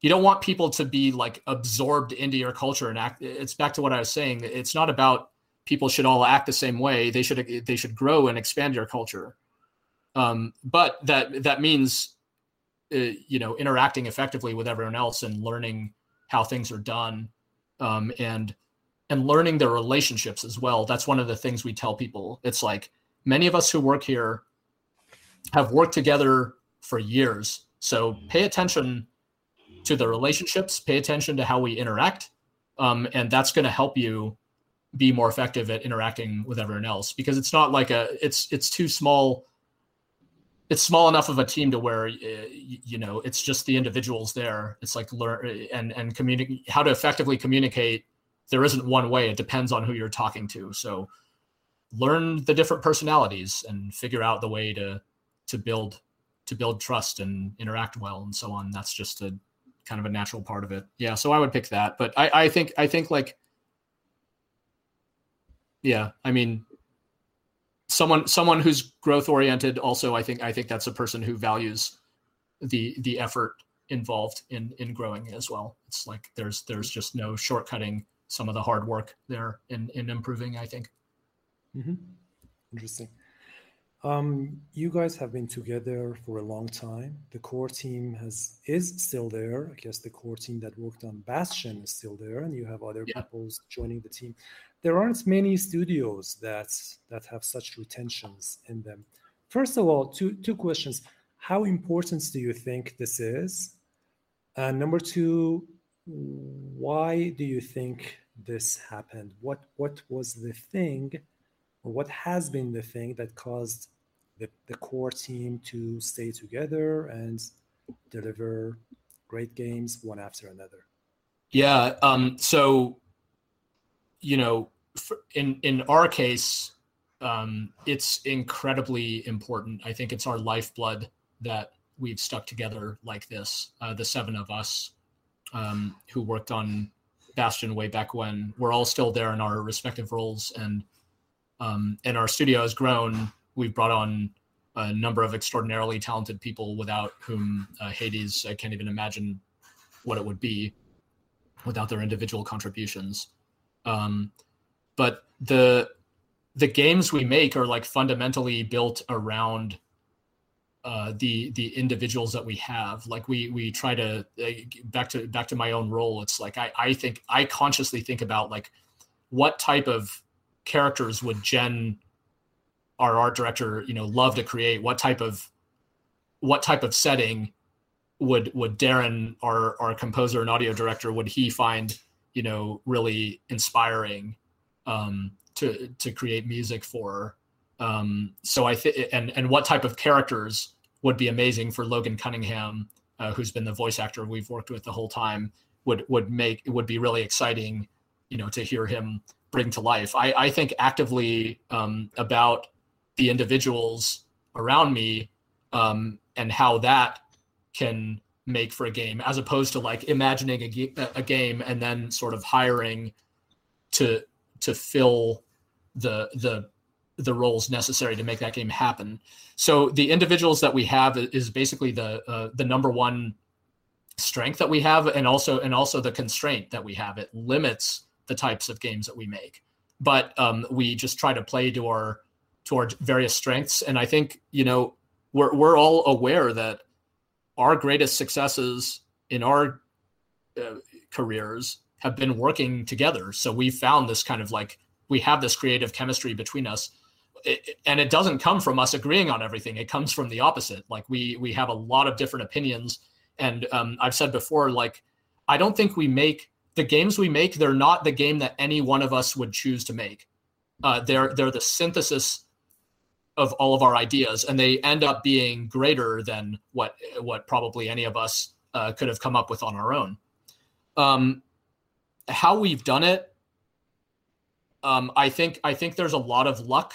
you don't want people to be like absorbed into your culture and act it's back to what i was saying. It's not about people should all act the same way. They should they should grow and expand your culture. Um, but that that means, uh, you know, interacting effectively with everyone else and learning how things are done, um, and and learning their relationships as well. That's one of the things we tell people. It's like many of us who work here have worked together for years. So pay attention to the relationships, pay attention to how we interact, um, and that's going to help you be more effective at interacting with everyone else because it's not like a it's it's too small it's small enough of a team to where uh, you know it's just the individuals there. It's like learn and and communicate how to effectively communicate there isn't one way. It depends on who you're talking to. So learn the different personalities and figure out the way to to build to build trust and interact well and so on. That's just a kind of a natural part of it. Yeah so i would pick that. But i i think i think like yeah i mean someone someone who's growth oriented also i think i think that's a person who values the the effort involved in in growing as well it's like there's there's just no shortcutting some of the hard work there in in improving i think
mm-hmm. interesting Um, you guys have been together for a long time. The core team has is still there. I guess the core team that worked on Bastion is still there, and you have other yeah. people joining the team. There aren't many studios that that have such retentions in them. First of all, two two questions: How important do you think this is? And number two, why do you think this happened? What what was the thing, or what has been the thing that caused the, the core team to stay together and deliver great games one after another?
Yeah. Um, so, you know, in in our case, um, it's incredibly important. I think it's our lifeblood that we've stuck together like this. Uh, the seven of us um, who worked on Bastion way back when, we're all still there in our respective roles, and um, and our studio has grown. We've brought on a number of extraordinarily talented people without whom uh, Hades, I can't even imagine what it would be without their individual contributions. Um, but the the games we make are like fundamentally built around uh, the the individuals that we have. Like we we try to uh, back to back to my own role. It's like I I think I consciously think about like what type of characters would Jen, our art director, you know, love to create. What type of what type of setting would would Darren, our our composer and audio director, would he find you know really inspiring um, to to create music for? Um, so I think and and what type of characters would be amazing for Logan Cunningham, uh, who's been the voice actor we've worked with the whole time. Would would make it would be really exciting, you know, to hear him bring to life. I, I think actively um, about the individuals around me um, and how that can make for a game, as opposed to like imagining a, a game and then sort of hiring to to fill the the the roles necessary to make that game happen. So the individuals that we have is basically the uh, the number one strength that we have, and also and also the constraint that we have. It limits the types of games that we make, but um, we just try to play to our to our various strengths. And I think you know we're we're all aware that our greatest successes in our uh, careers have been working together. So we found this kind of like we have this creative chemistry between us it, and it doesn't come from us agreeing on everything. It comes from the opposite. Like we we have a lot of different opinions, and um, I've said before, like I don't think we make the games we make. They're not the game that any one of us would choose to make. Uh, they're they're the synthesis of all of our ideas, and they end up being greater than what what probably any of us uh, could have come up with on our own. Um, how we've done it, um, I think I think there's a lot of luck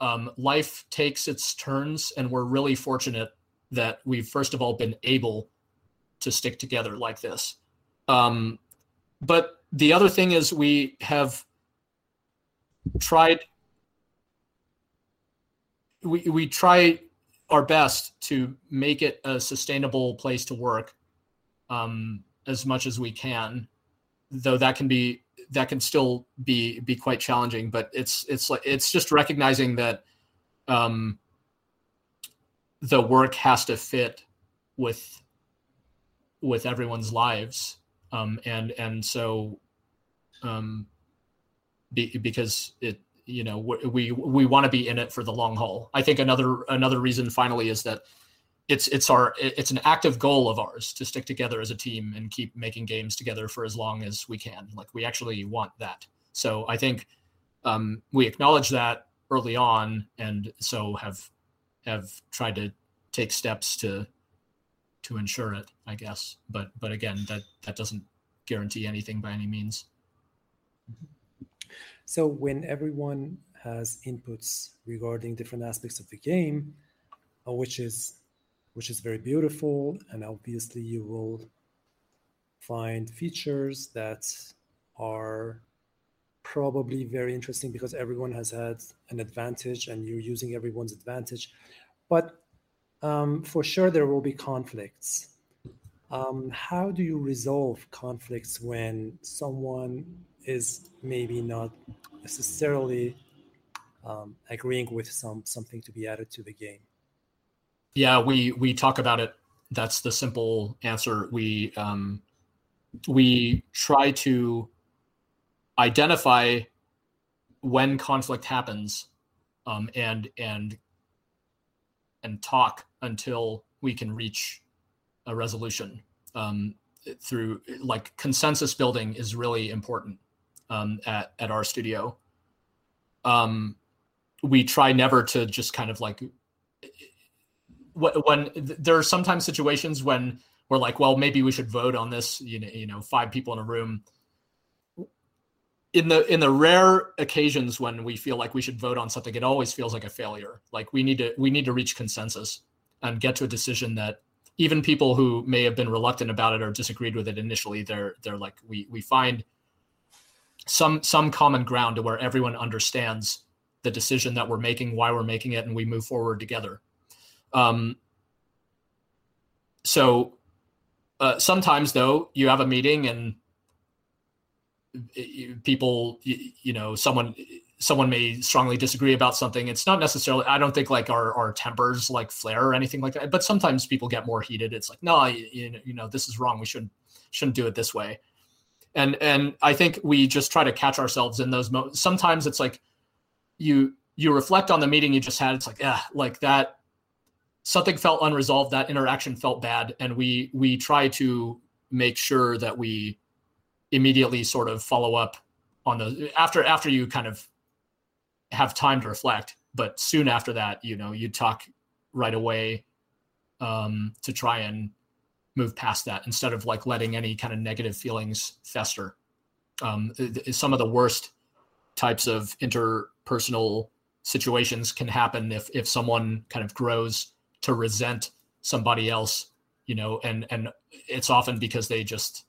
um, life takes its turns, and we're really fortunate that we've first of all been able to stick together like this. Um, but the other thing is we have tried we we try our best to make it a sustainable place to work um, as much as we can, though that can be that can still be be quite challenging. But it's it's like it's just recognizing that um, the work has to fit with with everyone's lives, um, and and so um, be, because it you know we we want to be in it for the long haul. I think another another reason finally is that it's it's our it's an active goal of ours to stick together as a team and keep making games together for as long as we can. Like we actually want that. So I think um, we acknowledge that early on, and so have have tried to take steps to to ensure it. I guess, but but again, that that doesn't guarantee anything by any means.
So when everyone has inputs regarding different aspects of the game, uh, which is which is very beautiful. And obviously, you will find features that are probably very interesting because everyone has had an advantage and you're using everyone's advantage. But um, for sure, there will be conflicts. Um, how do you resolve conflicts when someone is maybe not necessarily um, agreeing with some something to be added to the game?
Yeah, we we talk about it. That's the simple answer. We um, we try to identify when conflict happens um, and and and talk until we can reach a resolution um, through like consensus building is really important um, at at our studio. Um, we try never to just kind of like when there are sometimes situations when we're like, well, maybe we should vote on this. You know, you know, five people in a room. In the in the rare occasions when we feel like we should vote on something, it always feels like a failure. Like we need to we need to reach consensus and get to a decision that even people who may have been reluctant about it or disagreed with it initially, they're they're like we we find some some common ground to where everyone understands the decision that we're making, why we're making it, and we move forward together. Um, so uh, sometimes though you have a meeting and people you know someone someone may strongly disagree about something. It's not necessarily i don't think like our, our tempers like flare or anything like that but sometimes people get more heated. It's like no you, you know this is wrong. We shouldn't shouldn't do it this way. And and i think we just try to catch ourselves in those moments sometimes it's like you you reflect on the meeting you just had. It's like yeah like that something felt unresolved that interaction felt bad and we we try to make sure that we immediately sort of follow up on those after after you kind of have time to reflect but soon after that you know you talk right away um, to try and move past that instead of like letting any kind of negative feelings fester. Um, some of the worst types of interpersonal situations can happen if if someone kind of grows to resent somebody else you know and and it's often because they just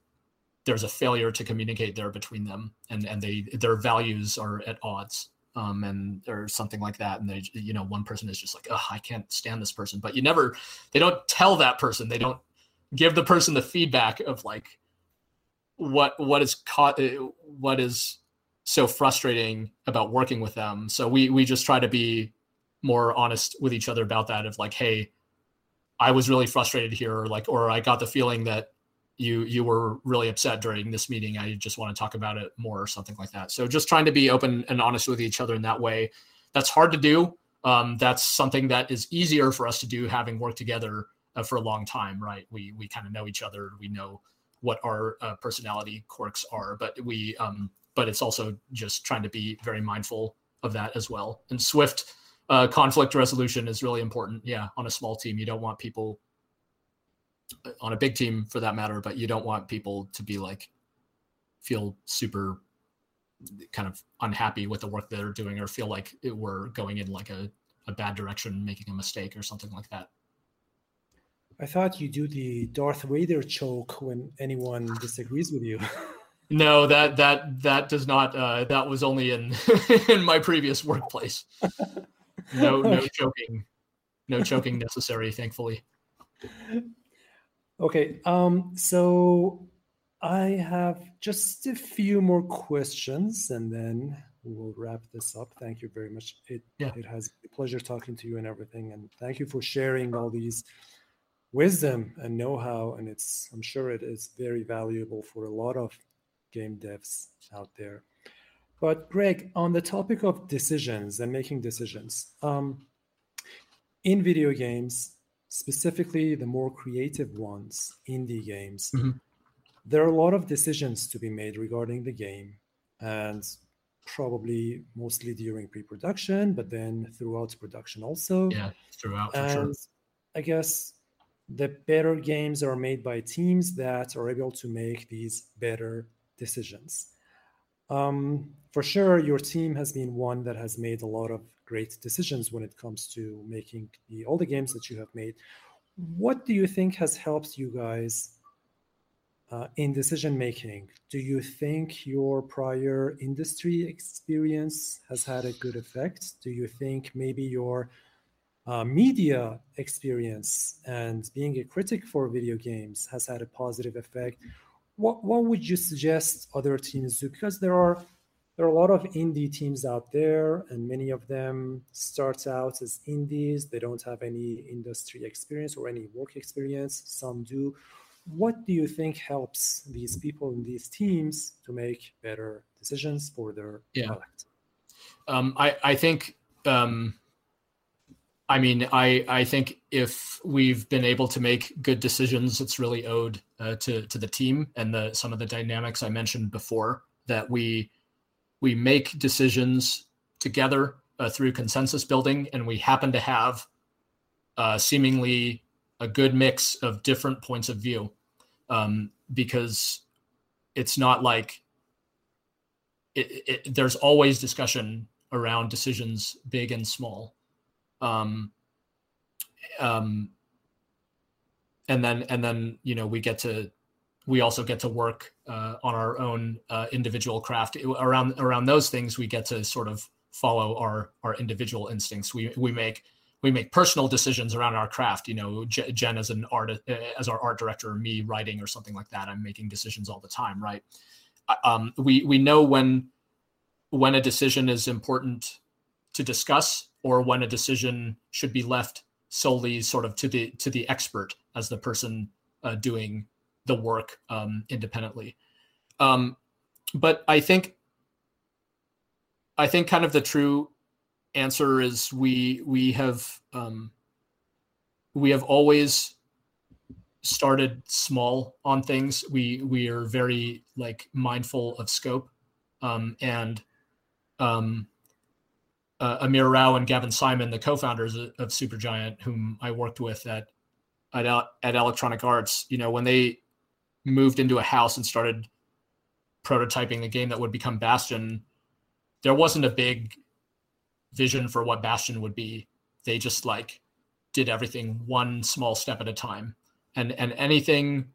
there's a failure to communicate there between them and and they their values are at odds um, and or something like that. And they, you know, one person is just like, oh, I can't stand this person. But you never, they don't tell that person. They don't give the person the feedback of like what what is caught, what is so frustrating about working with them. So we we just try to be more honest with each other about that. Of like, hey, I was really frustrated here, or like, or I got the feeling that you you were really upset during this meeting. I just want to talk about it more or something like that. So just trying to be open and honest with each other in that way. That's hard to do. Um, that's something that is easier for us to do having worked together uh, for a long time right? We we kind of know each other. We know what our uh, personality quirks are but we um, but it's also just trying to be very mindful of that as well. And swift uh, conflict resolution is really important yeah on a small team you don't want people on a big team for that matter, but you don't want people to be like feel super kind of unhappy with the work they're doing or feel like we're going in like a, a bad direction, making a mistake or something like that.
I thought you do the Darth Vader choke when anyone disagrees with you. [laughs]
no, that that that does not. Uh, that was only in [laughs] in my previous workplace. [laughs] No, no choking, no choking necessary. Thankfully.
Okay, um, so I have just a few more questions and then we'll wrap this up. Thank you very much. It, yeah. it has a pleasure talking to you and everything. And thank you for sharing all these wisdom and know-how. And it's, I'm sure it is very valuable for a lot of game devs out there. But Greg, on the topic of decisions and making decisions, um, in video games, specifically the more creative ones, indie games, mm-hmm. there are a lot of decisions to be made regarding the game and probably mostly during pre-production, but then throughout production also.
Yeah, throughout
and
sure.
I guess the better games are made by teams that are able to make these better decisions. Um, for sure, your team has been one that has made a lot of great decisions when it comes to making the all the games that you have made. What do you think has helped you guys uh, in decision making? Do you think your prior industry experience has had a good effect? Do you think maybe your uh, media experience and being a critic for video games has had a positive effect? What, what would you suggest other teams do? Because there are there are a lot of indie teams out there, and many of them start out as indies. They don't have any industry experience or any work experience. Some do. What do you think helps these people in these teams to make better decisions for their yeah. product?
Um, I, I think um, I mean, I I think if we've been able to make good decisions, it's really owed uh, to to the team and the some of the dynamics I mentioned before that we we make decisions together uh, through consensus building, and we happen to have uh, seemingly a good mix of different points of view, um, because it's not like it, it, there's always discussion around decisions, big and small um, um, and then and then you know we get to we also get to work uh, on our own uh, individual craft. Around around those things we get to sort of follow our our individual instincts. We we make we make personal decisions around our craft. You know jen as an art as our art director me writing or something like that. I'm making decisions all the time right? Uh, um, we we know when when a decision is important to discuss or when a decision should be left solely sort of to the to the expert as the person uh, doing the work um, independently. Um, but I think I think kind of the true answer is we we have um, we have always started small on things. We we are very like mindful of scope um, and um, uh, Amir Rao and Gavin Simon, the co-founders of Supergiant, whom I worked with at, at at Electronic Arts, you know, when they moved into a house and started prototyping the game that would become Bastion, there wasn't a big vision for what Bastion would be. They just like did everything one small step at a time, and and anything,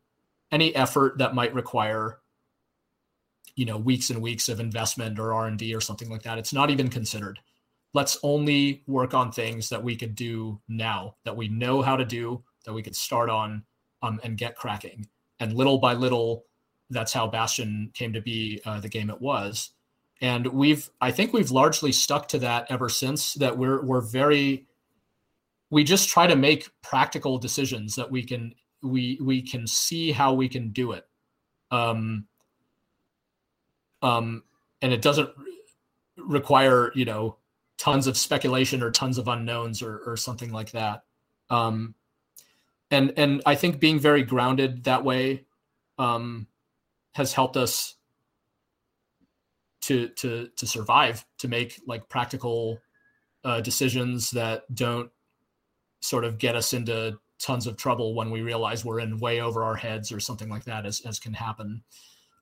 any effort that might require you know weeks and weeks of investment or r&d or something like that it's not even considered let's only work on things that we could do now that we know how to do that we could start on um, and get cracking. And little by little that's how bastion came to be uh, the game it was. And we've i think we've largely stuck to that ever since that we're we're very we just try to make practical decisions that we can we we can see how we can do it. Um um and it doesn't require you know tons of speculation or tons of unknowns or, or something like that. Um, and and I think being very grounded that way um, has helped us to to to survive, to make like practical uh, decisions that don't sort of get us into tons of trouble when we realize we're in way over our heads or something like that, as as can happen.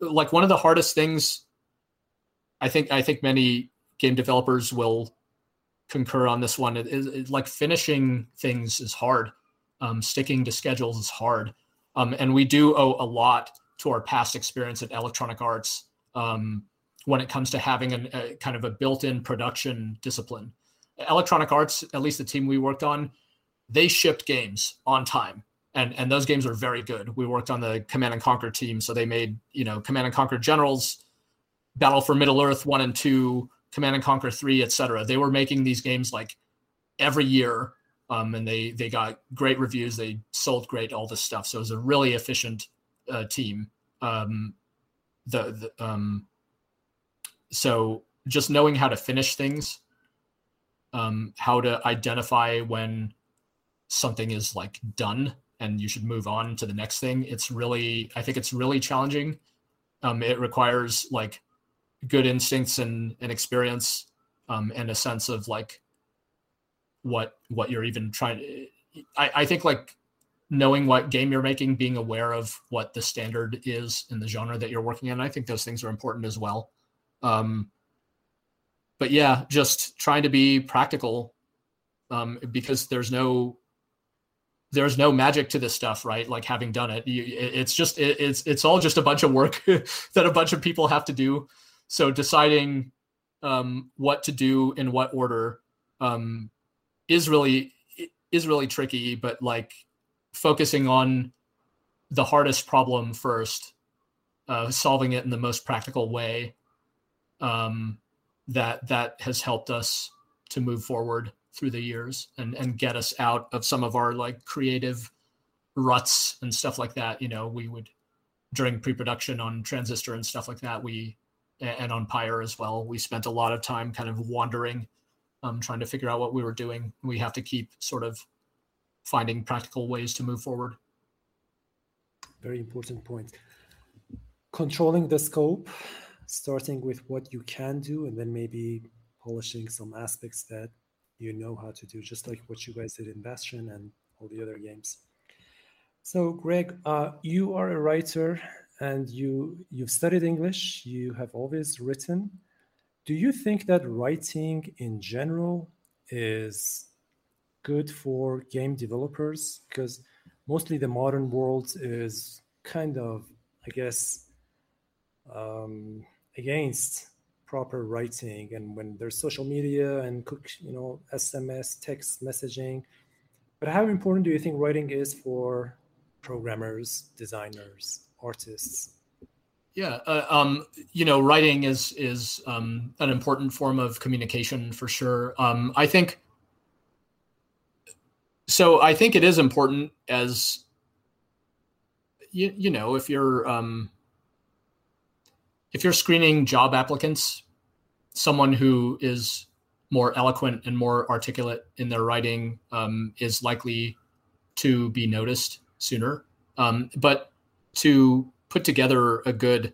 Like one of the hardest things, I think I think many game developers will concur on this one. It, it, it, like finishing things is hard. Um, sticking to schedules is hard. Um, and we do owe a lot to our past experience at Electronic Arts um, when it comes to having an, a kind of a built-in production discipline. Electronic Arts, at least the team we worked on, they shipped games on time. And, and those games are very good. We worked on the Command and Conquer team, so they made you know Command and Conquer Generals, Battle for Middle Earth one and two, Command and Conquer 3, etc. They were making these games like every year. Um, and they they got great reviews. They sold great, all this stuff. So it was a really efficient uh, team. Um, the, the um, so just knowing how to finish things, um, how to identify when something is like done and you should move on to the next thing. It's really, I think it's really challenging. Um, it requires like good instincts and, and experience um, and a sense of like what what you're even trying to I, I think like knowing what game you're making being aware of what the standard is in the genre that you're working in i think those things are important as well. Um, but yeah just trying to be practical um, because there's no there's no magic to this stuff right? Like having done it you, it's just it, it's it's all just a bunch of work [laughs] that a bunch of people have to do so deciding um, what to do in what order um, is really is really tricky. But like focusing on the hardest problem first, uh, solving it in the most practical way, um, that that has helped us to move forward through the years and and get us out of some of our like creative ruts and stuff like that. You know, we would during pre-production on Transistor and stuff like that. We and on Pyre as well. We spent a lot of time kind of wandering, um, trying to figure out what we were doing. We have to keep sort of finding practical ways to move forward.
Very important point. Controlling the scope, starting with what you can do, and then maybe polishing some aspects that you know how to do, just like what you guys did in Bastion and all the other games. So, Greg, uh, you are a writer and you you've studied English. You have always written. Do you think that writing in general is good for game developers? Because mostly the modern world is kind of, I guess, um, against proper writing and when there's social media and you know sms text messaging but how important do you think writing is for programmers, designers, artists?
Yeah, uh, um, you know, writing is is um, an important form of communication for sure. Um, I think so. I think it is important as you you know if you're um, if you're screening job applicants, someone who is more eloquent and more articulate in their writing um, is likely to be noticed sooner. Um, but to put together a good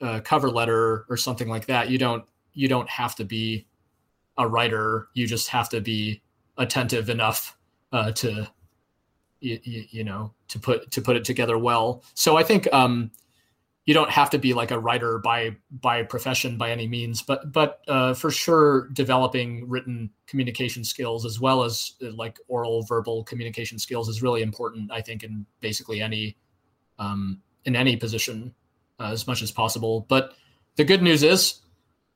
uh, cover letter or something like that, you don't you don't have to be a writer. You just have to be attentive enough uh, to you, you, know to put to put it together well. So I think um, you don't have to be like a writer by by profession by any means but but uh, for sure developing written communication skills as well as uh, like oral verbal communication skills is really important i think in basically any um, in any position uh, as much as possible but the good news is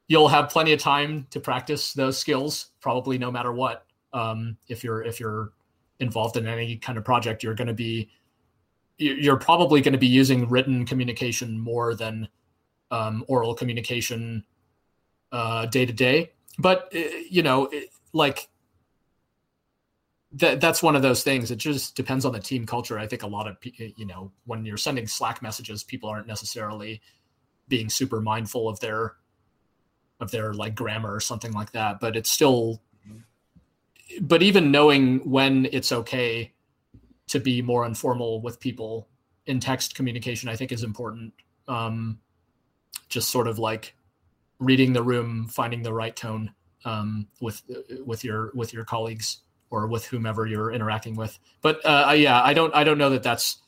you'll have plenty of time to practice those skills probably no matter what um, if you're if you're involved in any kind of project you're going to be you're probably going to be using written communication more than um, oral communication day to day. But uh, you know, it, like that that's one of those things. It just depends on the team culture. I think a lot of you know when you're sending Slack messages, people aren't necessarily being super mindful of their of their like grammar or something like that. But it's still, but even knowing when it's okay to be more informal with people in text communication i think is important um, just sort of like reading the room finding the right tone um, with with your with your colleagues or with whomever you're interacting with. But uh, yeah i don't i don't know that that's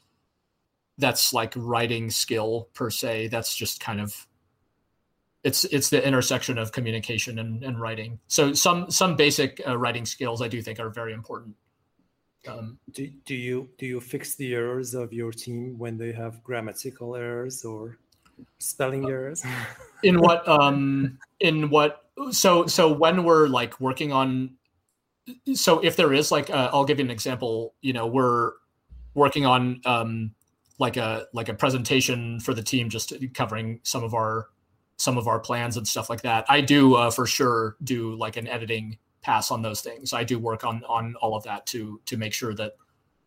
that's like writing skill per se. That's just kind of it's it's the intersection of communication and, and writing. So some some basic uh, writing skills i do think are very important.
Um, do, do you do you fix the errors of your team when they have grammatical errors or spelling uh, errors?
in what [laughs] um in what so so when we're like working on so if there is like uh, I'll give you an example. You know, we're working on um like a like a presentation for the team, just covering some of our some of our plans and stuff like that. I do uh, for sure do like an editing pass on those things. I do work on on all of that to to make sure that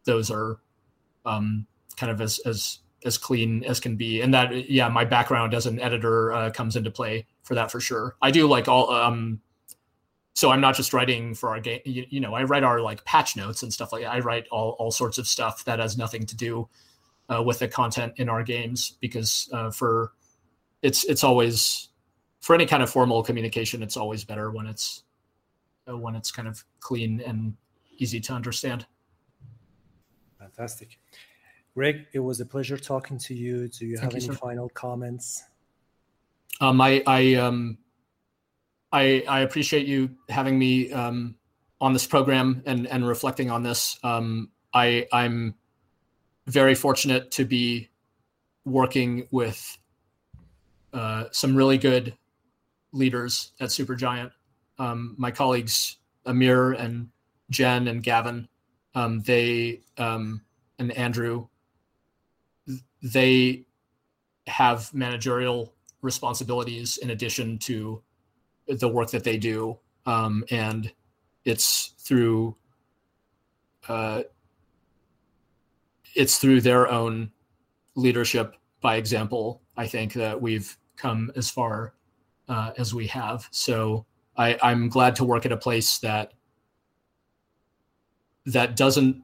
those are um, kind of as as as clean as can be. And that yeah, my background as an editor uh, comes into play for that for sure. I do like all um, so I'm not just writing for our game. You, you, know, I write our like patch notes and stuff like that. I write all all sorts of stuff that has nothing to do uh, with the content in our games because uh, for it's it's always for any kind of formal communication, it's always better when it's uh, when it's kind of clean and easy to understand.
Fantastic. Greg, it was a pleasure talking to you. Do you Thank have you, any sir. final comments?
Um, I, I, um, I, I appreciate you having me um, on this program and, and reflecting on this. Um, I, I'm very fortunate to be working with uh, some really good leaders at Supergiant um, my colleagues Amir and Jen and Gavin, um, they um, and Andrew, they have managerial responsibilities in addition to the work that they do, um, and it's through uh, it's through their own leadership by example. I think that we've come as far uh, as we have. So I, I'm glad to work at a place that that doesn't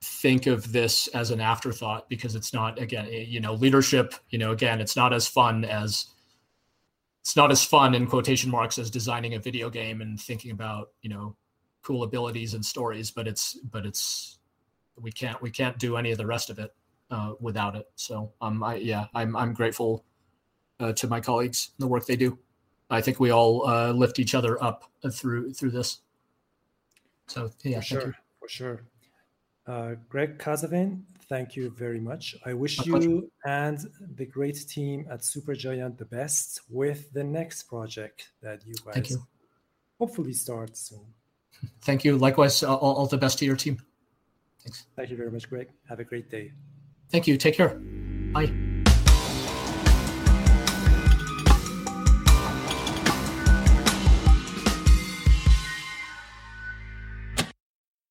think of this as an afterthought because it's not again you know leadership you know again it's not as fun as it's not as fun in quotation marks as designing a video game and thinking about you know cool abilities and stories but it's but it's we can't we can't do any of the rest of it uh, without it. So um I yeah I'm I'm grateful uh, to my colleagues and the work they do. I think we all uh, lift each other up through through this. So yeah
for sure for sure. Uh, Greg Kasavin, thank you very much. I wish you and the great team at Supergiant the best with the next project that you guys you. hopefully start soon. [laughs]
Thank you. Likewise, all, all the best to your team. Thanks.
Thank you very much, Greg. Have a great day.
Thank you. Take care. Bye.